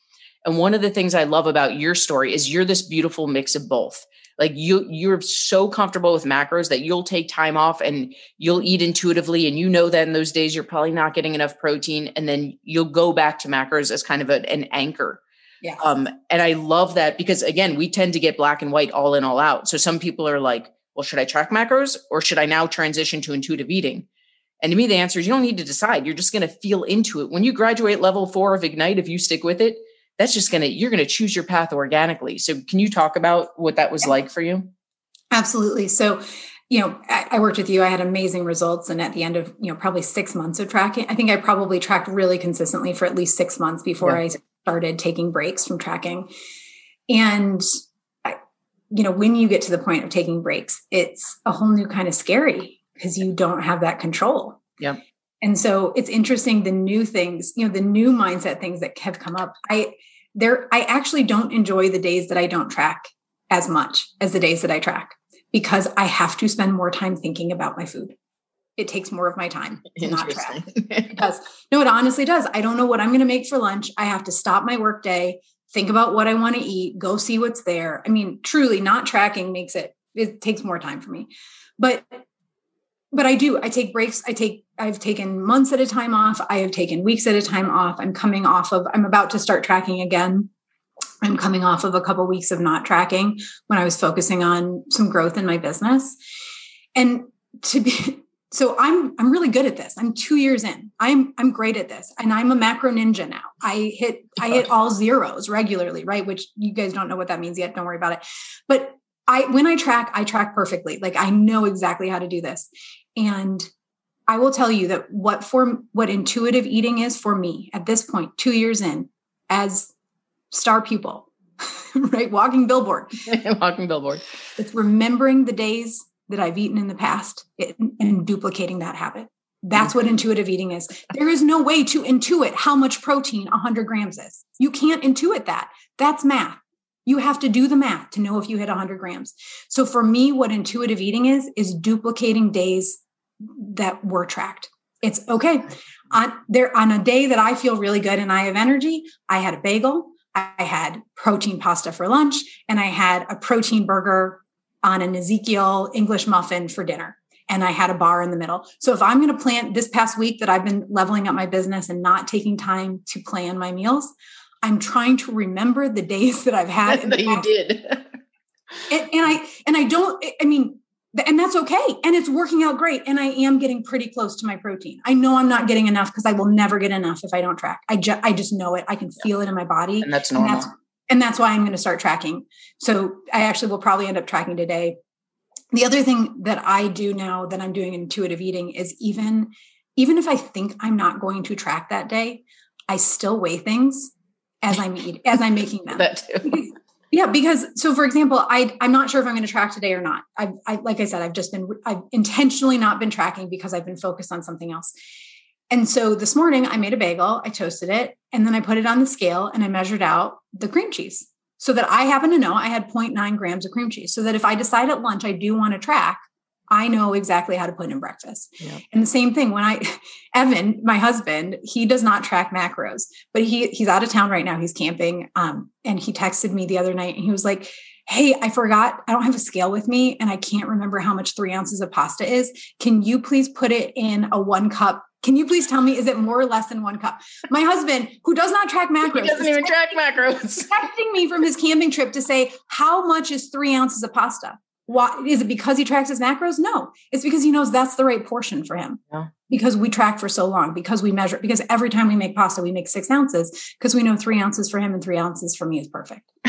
And one of the things I love about your story is you're this beautiful mix of both. Like you you're so comfortable with macros that you'll take time off and you'll eat intuitively and you know that in those days you're probably not getting enough protein and then you'll go back to macros as kind of a, an anchor Yes. Um, and I love that because again, we tend to get black and white all in, all out. So some people are like, well, should I track macros or should I now transition to intuitive eating? And to me, the answer is you don't need to decide. You're just going to feel into it. When you graduate level four of Ignite, if you stick with it, that's just going to, you're going to choose your path organically. So can you talk about what that was like for you? Absolutely. So, you know, I, I, worked with you. I had amazing results. And at the end of, you know, probably six months of tracking, I think I probably tracked really consistently for at least six months before yeah. I started taking breaks from tracking. And you know, when you get to the point of taking breaks, it's a whole new kind of scary because you don't have that control. Yeah. And so it's interesting the new things, you know, the new mindset things that have come up. I there I actually don't enjoy the days that I don't track as much as the days that I track because I have to spend more time thinking about my food it takes more of my time to not track. it does. No, it honestly does. I don't know what I'm going to make for lunch. I have to stop my workday, think about what I want to eat, go see what's there. I mean, truly not tracking makes it it takes more time for me. But but I do. I take breaks. I take I've taken months at a time off. I have taken weeks at a time off. I'm coming off of I'm about to start tracking again. I'm coming off of a couple weeks of not tracking when I was focusing on some growth in my business. And to be so i'm i'm really good at this. I'm two years in. I'm i'm great at this. And i'm a macro ninja now. I hit i hit all zeros regularly right? Which you guys don't know what that means yet. Don't worry about it. But i when i track i track perfectly. Like i know exactly how to do this. And I will tell you that what for what intuitive eating is for me at this point, two years in, as star pupil, right? Walking billboard. Walking billboard. It's remembering the days that I've eaten in the past and duplicating that habit. That's mm-hmm. what intuitive eating is. There is no way to intuit how much protein 100 grams is. You can't intuit that. That's math. You have to do the math to know if you hit 100 grams. So for me, what intuitive eating is, is duplicating days that were tracked. It's okay. On there on a day that I feel really good and I have energy, I had a bagel, I had protein pasta for lunch, and I had a protein burger on an Ezekiel English muffin for dinner. And I had a bar in the middle. So if I'm going to plan this past week that I've been leveling up my business and not taking time to plan my meals, I'm trying to remember the days that I've had that you did. and, and I and I don't I mean and that's okay. And it's working out great. And i am getting pretty close to my protein. I know i'm not getting enough because i will never get enough if i don't track. I just i just know it. I can feel it in my body. And that's normal and that's, and that's why i'm going to start tracking. So i actually will probably end up tracking today. The other thing that i do now that i'm doing intuitive eating is even even if i think i'm not going to track that day i still weigh things as i'm eating as i'm making them. That too. yeah because so for example i i'm not sure if i'm going to track today or not. I i like i said i've just been i've intentionally not been tracking because i've been focused on something else and so this morning i made a bagel i toasted it and then i put it on the scale and i measured out the cream cheese so that I happen to know I had 0.9 grams of cream cheese. So that if I decide at lunch I do want to track, I know exactly how to put in breakfast. Yeah. And the same thing when I, Evan, my husband, he does not track macros, but he he's out of town right now. He's camping. Um, and he texted me the other night and he was like, Hey, I forgot, I don't have a scale with me and I can't remember how much three ounces of pasta is. Can you please put it in a one cup can you please tell me, is it more or less than one cup? My husband, who does not track macros, he doesn't even track macros, texting me from his camping trip to say, how much is three ounces of pasta? Why is it because he tracks his macros? No, it's because he knows that's the right portion for him. Yeah. Because we track for so long, because we measure, because every time we make pasta, we make six ounces, because we know three ounces for him and three ounces for me is perfect.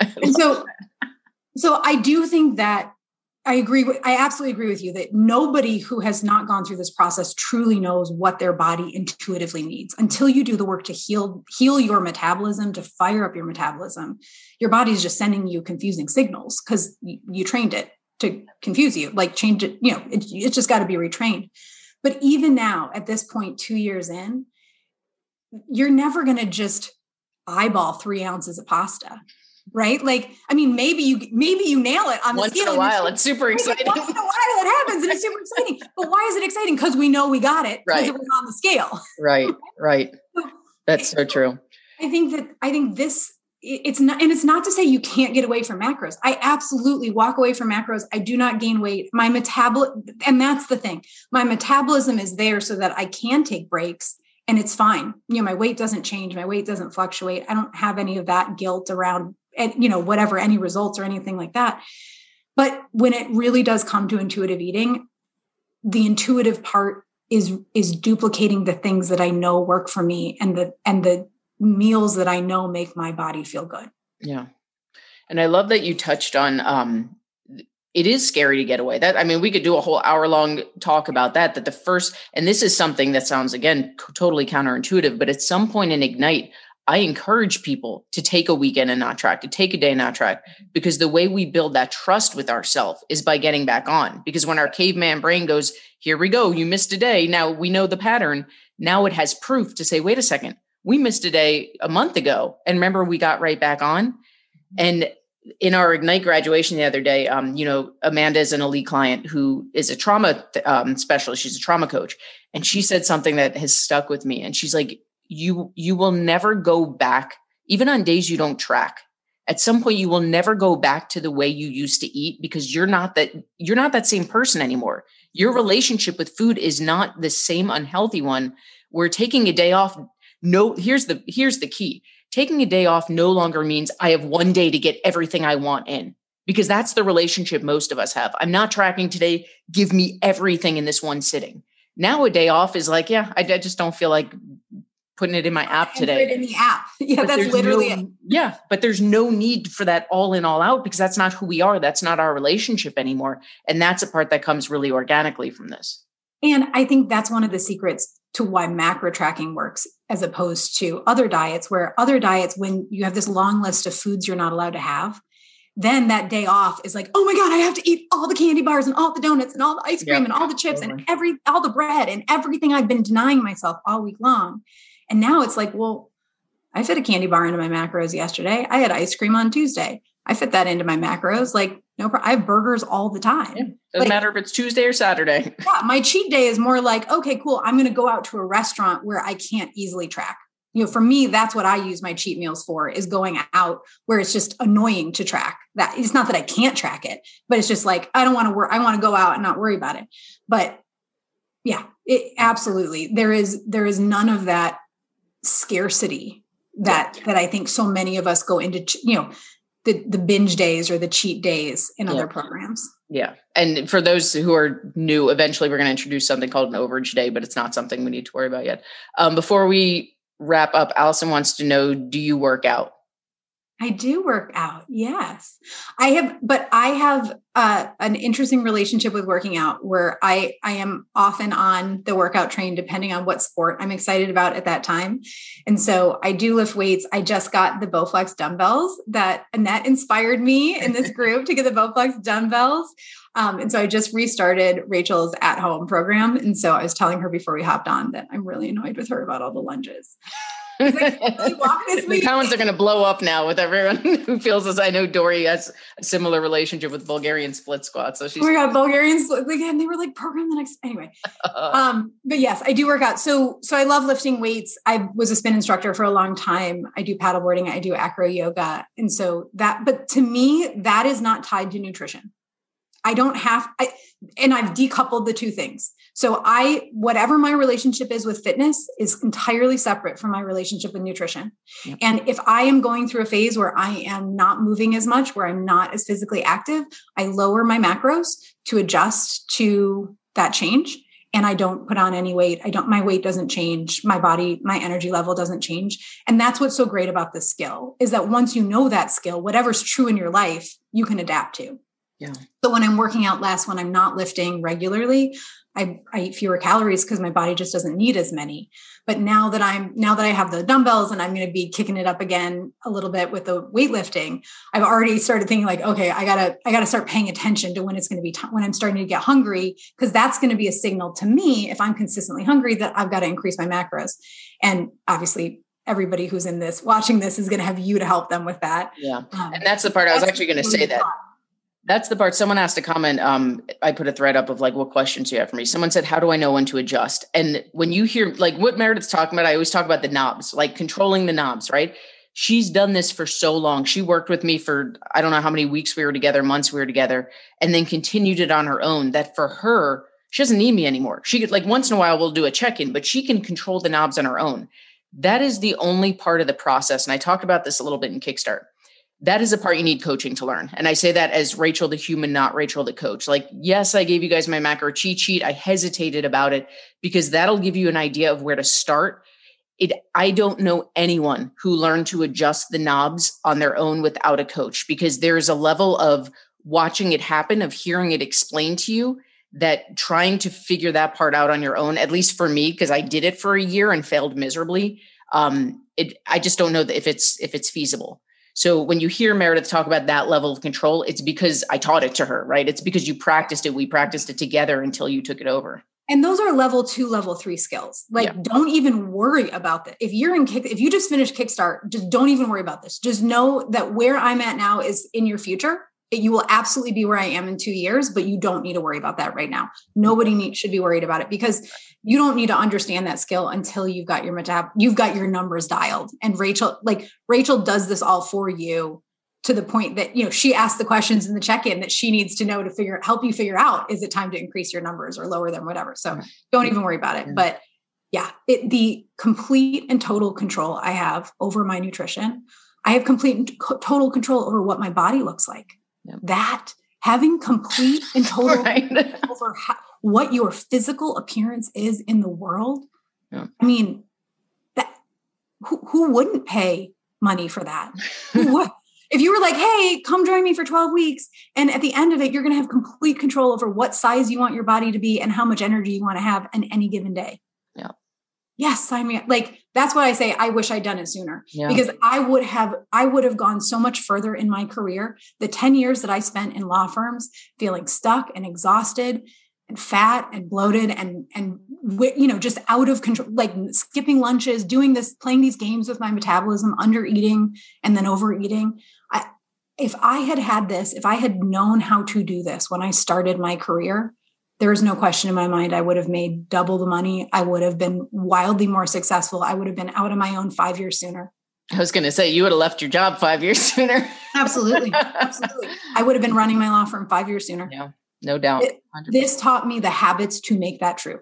and so, that. so I do think that I agree with, I absolutely agree with you that nobody who has not gone through this process truly knows what their body intuitively needs. Until you do the work to heal heal your metabolism, to fire up your metabolism, your body is just sending you confusing signals because you, you, trained it to confuse you. Like change it, you know, it, it's just got to be retrained. But even now, at this point, two years in, you're never going to just eyeball three ounces of pasta right? Like, I mean, maybe you maybe you nail it on once the scale. in a while. It's super exciting. Once in a while, it happens, and it's super exciting. But why is it exciting? Because we know we got it. Because right. it was on the scale. Right. Right. That's so true. I think that I think this it's not and it's not to say you can't get away from macros i absolutely walk away from macros i do not gain weight my metabolism and that's the thing my metabolism is there so that i can take breaks and it's fine you know my weight doesn't change my weight doesn't fluctuate i don't have any of that guilt around and you know whatever any results or anything like that. But when it really does come to intuitive eating the intuitive part is is duplicating the things that i know work for me and the and the meals that i know make my body feel good. Yeah. And i love that you touched on um it is scary to get away. That i mean we could do a whole hour long talk about that that the first and this is something that sounds again totally counterintuitive but at some point in ignite I encourage people to take a weekend and not track, to take a day and not track, because the way we build that trust with ourselves is by getting back on. Because when our caveman brain goes, here we go, you missed a day. Now we know the pattern. Now it has proof to say, wait a second, we missed a day a month ago. And remember, we got right back on. And in our Ignite graduation the other day, um, you know, Amanda is an elite client who is a trauma um, specialist. She's a trauma coach. And she said something that has stuck with me. And she's like, you you will never go back. Even on days you don't track at some point you will never go back to the way you used to eat because you're not that you're not that same person anymore. Your relationship with food is not the same unhealthy one where taking a day off no here's the here's the key. Taking a day off no longer means i have one day to get everything i want in because that's the relationship most of us have. I'm not tracking today. Give me everything in this one sitting. Now a day off is like yeah i, I just don't feel like putting it in my app today. in the app. Yeah, but that's literally no, it. Yeah, but there's no need for that all in, all out because that's not who we are. That's not our relationship anymore. And that's a part that comes really organically from this. And I think that's one of the secrets to why macro tracking works as opposed to other diets, where other diets, when you have this long list of foods you're not allowed to have, then that day off is like, oh my God, I have to eat all the candy bars and all the donuts and all the ice cream yep. and all the chips totally. and every all the bread and everything I've been denying myself all week long. And now it's like, well, I fit a candy bar into my macros yesterday. I had ice cream on Tuesday. I fit that into my macros. Like, no problem. I have burgers all the time. Yeah. Doesn't like, matter if it's Tuesday or Saturday. Yeah. My cheat day is more like, okay, cool. I'm going to go out to a restaurant where I can't easily track. You know, for me, that's what I use my cheat meals for is going out where it's just annoying to track that. It's not that I can't track it, but it's just like, I don't want to work. I want to go out and not worry about it. But yeah, it absolutely. There is, there is none of that scarcity that, yeah. that I think so many of us go into, you know, the, the binge days or the cheat days in yeah. other programs. Yeah. And for those who are new, eventually we're going to introduce something called an overage day, but it's not something we need to worry about yet. Um, before we wrap up, Allison wants to know Do you work out? I do work out. Yes. I have, but I have uh, an interesting relationship with working out where I, I am often on the workout train, depending on what sport I'm excited about at that time. And so I do lift weights. I just got the Bowflex dumbbells that Annette inspired me in this group to get the Bowflex dumbbells. Um, and so I just restarted Rachel's at home program. And so I was telling her before we hopped on that I'm really annoyed with her about all the lunges. the comments are going to blow up now with everyone who feels as I know Dory has a similar relationship with Bulgarian split squats. So she's oh my god, Bulgarian split again. They were like programmed the next anyway. um, but yes, I do work out. So so I love lifting weights. I was a spin instructor for a long time. I do paddleboarding. I do acro yoga, and so that. But to me, that is not tied to nutrition. I don't have. I and I've decoupled the two things. So I, whatever my relationship is with fitness is entirely separate from my relationship with nutrition. Yep. And if I am going through a phase where I am not moving as much, where I'm not as physically active, I lower my macros to adjust to that change. And I don't put on any weight. I don't, my weight doesn't change. My body, my energy level doesn't change. And that's what's so great about this skill is that once you know that skill, whatever's true in your life, you can adapt to. Yeah. So when I'm working out less, when I'm not lifting regularly, I, I eat fewer calories because my body just doesn't need as many. But now that I'm now that I have the dumbbells and I'm going to be kicking it up again a little bit with the weightlifting, I've already started thinking like, okay, I gotta I gotta start paying attention to when it's going to be t- when I'm starting to get hungry because that's going to be a signal to me if I'm consistently hungry that I've got to increase my macros. And obviously, everybody who's in this watching this is going to have you to help them with that. Yeah, um, and that's the part I was actually going to say that. That's the part. Someone asked a comment. Um, I put a thread up of like, what questions do you have for me? Someone said, how do I know when to adjust? And when you hear like what Meredith's talking about, I always talk about the knobs, like controlling the knobs, right? She's done this for so long. She worked with me for I don't know how many weeks we were together, months we were together, and then continued it on her own. That for her, she doesn't need me anymore. She could like once in a while we'll do a check-in, but she can control the knobs on her own. That is the only part of the process. And I talked about this a little bit in Kickstart that is a part you need coaching to learn. And I say that as Rachel the human, not Rachel the coach. Like, yes, I gave you guys my macro cheat sheet. I hesitated about it because that'll give you an idea of where to start. It I don't know anyone who learned to adjust the knobs on their own without a coach because there's a level of watching it happen, of hearing it explained to you that trying to figure that part out on your own, at least for me, because I did it for a year and failed miserably. Um, it I just don't know if it's if it's feasible. So when you hear Meredith talk about that level of control, it's because I taught it to her, right? It's because you practiced it. We practiced it together until you took it over. And those are level two, level three skills. Like, yeah. don't even worry about that. If you're in kick, if you just finished Kickstart, just don't even worry about this. Just know that where I'm at now is in your future you will absolutely be where I am in two years, but you don't need to worry about that right now. Nobody need, should be worried about it because you don't need to understand that skill until you've got your metab, you've got your numbers dialed. And Rachel, like Rachel does this all for you to the point that, you know, she asks the questions in the check-in that she needs to know to figure, help you figure out, is it time to increase your numbers or lower them, whatever. So don't even worry about it. But yeah, it, the complete and total control I have over my nutrition. I have complete and total control over what my body looks like Yep. That having complete and total right. over how, what your physical appearance is in the world. Yeah. I mean, that who, who wouldn't pay money for that? if you were like, hey, come join me for 12 weeks, and at the end of it, you're going to have complete control over what size you want your body to be and how much energy you want to have in any given day. Yes, I mean, like that's why I say I wish I'd done it sooner Yeah. because I would have I would have gone so much further in my career. The 10 years that I spent in law firms feeling stuck and exhausted and fat and bloated and and you know just out of control like skipping lunches doing this playing these games with my metabolism under eating and then overeating i if i had had this if i had known how to do this when i started my career there is no question in my mind i would have made double the money i would have been wildly more successful i would have been out on my own 5 years sooner I was going to say you would have left your job five years sooner. absolutely absolutely i would have been running my law firm 5 years sooner Yeah, no doubt. It- this taught me the habits to make that true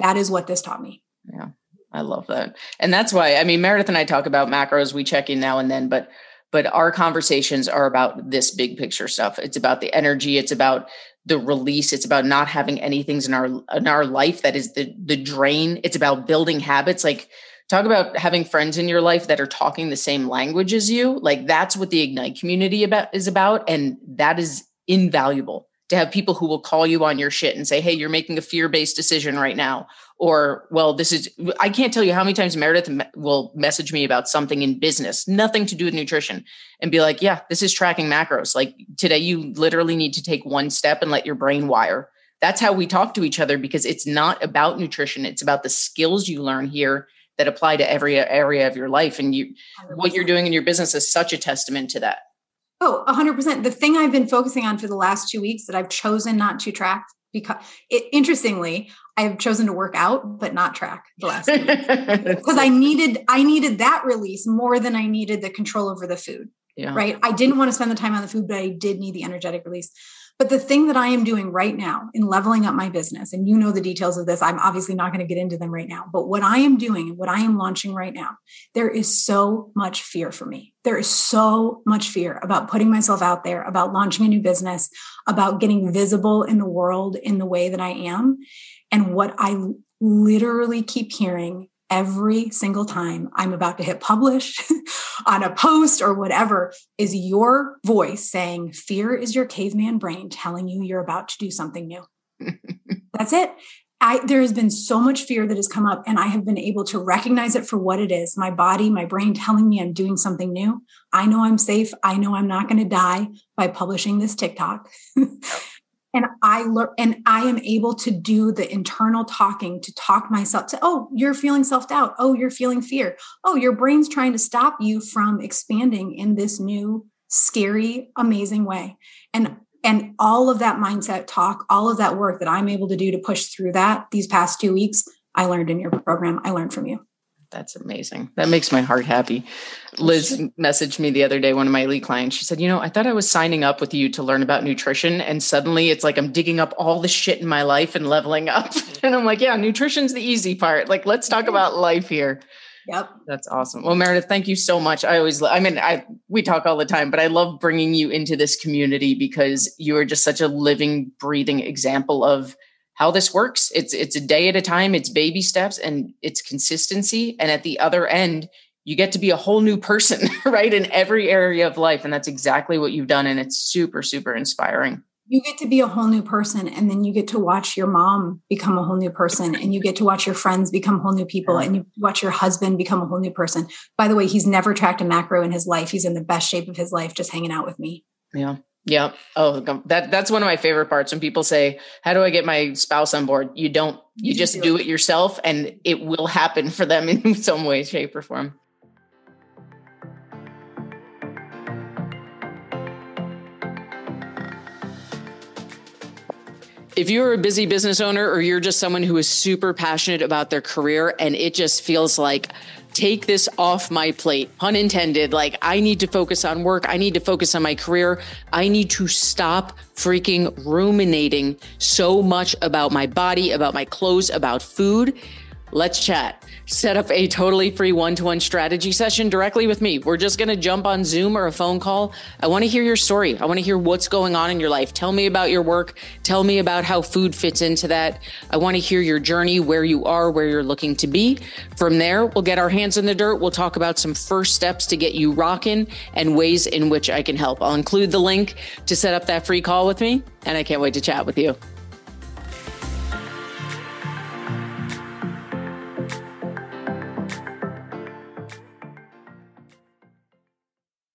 that is what this taught me Yeah, I love that. And that's why, I mean, Meredith and I talk about macros. We check in now and then, but but our conversations are about this big picture stuff. It's about the energy. It's about the release. It's about not having anything in our in our life that is the the drain. It's about building habits. Like talk about having friends in your life that are talking the same language as you. Like that's what the Ignite community about is about, and that is invaluable to have people who will call you on your shit and say, "Hey, you're making a fear-based decision right now." Or, well, this is, I can't tell you how many times Meredith will message me about something in business, nothing to do with nutrition, and be like, yeah, this is tracking macros. Like today, you literally need to take one step and let your brain wire. That's how we talk to each other because it's not about nutrition. It's about the skills you learn here that apply to every area of your life. And you, what you're doing in your business is such a testament to that. Oh, 100%. The thing I've been focusing on for the last two weeks that I've chosen not to track because it, interestingly, I've chosen to work out, but not track the last because I needed, I needed that release more than I needed the control over the food, yeah. right? I didn't want to spend the time on the food, but I did need the energetic release. But the thing that I am doing right now in leveling up my business, and you know the details of this, I'm obviously not going to get into them right now. But what I am doing and what I am launching right now, there is so much fear for me. There is so much fear about putting myself out there, about launching a new business, about getting visible in the world in the way that I am. And what I literally keep hearing every single time I'm about to hit publish on a post or whatever is your voice saying, Fear is your caveman brain telling you you're about to do something new. That's it. I, there has been so much fear that has come up, and I have been able to recognize it for what it is my body, my brain telling me I'm doing something new. I know I'm safe. I know I'm not going to die by publishing this TikTok. and I learn, and I am able to do the internal talking to talk myself to, oh, you're feeling self doubt. Oh, you're feeling fear. Oh, your brain's trying to stop you from expanding in this new, scary, amazing way. And and all of that mindset talk, all of that work that I'm able to do to push through that these past two weeks, I learned in your program. I learned from you. That's amazing. That makes my heart happy. Liz messaged me the other day, one of my elite clients. She said, You know, I thought I was signing up with you to learn about nutrition. And suddenly it's like I'm digging up all the shit in my life and leveling up. And I'm like, Yeah, nutrition's the easy part. Like, let's talk about life here. Yep. That's awesome. Well, Meredith, thank you so much. I always, I mean, I we talk all the time, but I love bringing you into this community because you are just such a living, breathing example of how this works. It's it's a day at a time. It's baby steps, and it's consistency. And at the other end, you get to be a whole new person, right, in every area of life. And that's exactly what you've done. And it's super, super inspiring you get to be a whole new person and then you get to watch your mom become a whole new person and you get to watch your friends become whole new people and you watch your husband become a whole new person by the way he's never tracked a macro in his life he's in the best shape of his life just hanging out with me yeah yeah oh that that's one of my favorite parts when people say how do i get my spouse on board? You don't you, you just do, do it. it yourself and it will happen for them in some way shape or form. If you're a busy business owner or you're just someone who is super passionate about their career and it just feels like take this off my plate pun intended. Like i need to focus on work. I need to focus on my career. I need to stop freaking ruminating so much about my body about my clothes about food. Let's chat. Set up a totally free one to one strategy session directly with me. We're just going to jump on Zoom or a phone call. I want to hear your story. I want to hear what's going on in your life. Tell me about your work. Tell me about how food fits into that. I want to hear your journey, where you are, where you're looking to be. From there, we'll get our hands in the dirt. We'll talk about some first steps to get you rocking and ways in which I can help. I'll include the link to set up that free call with me, and I can't wait to chat with you.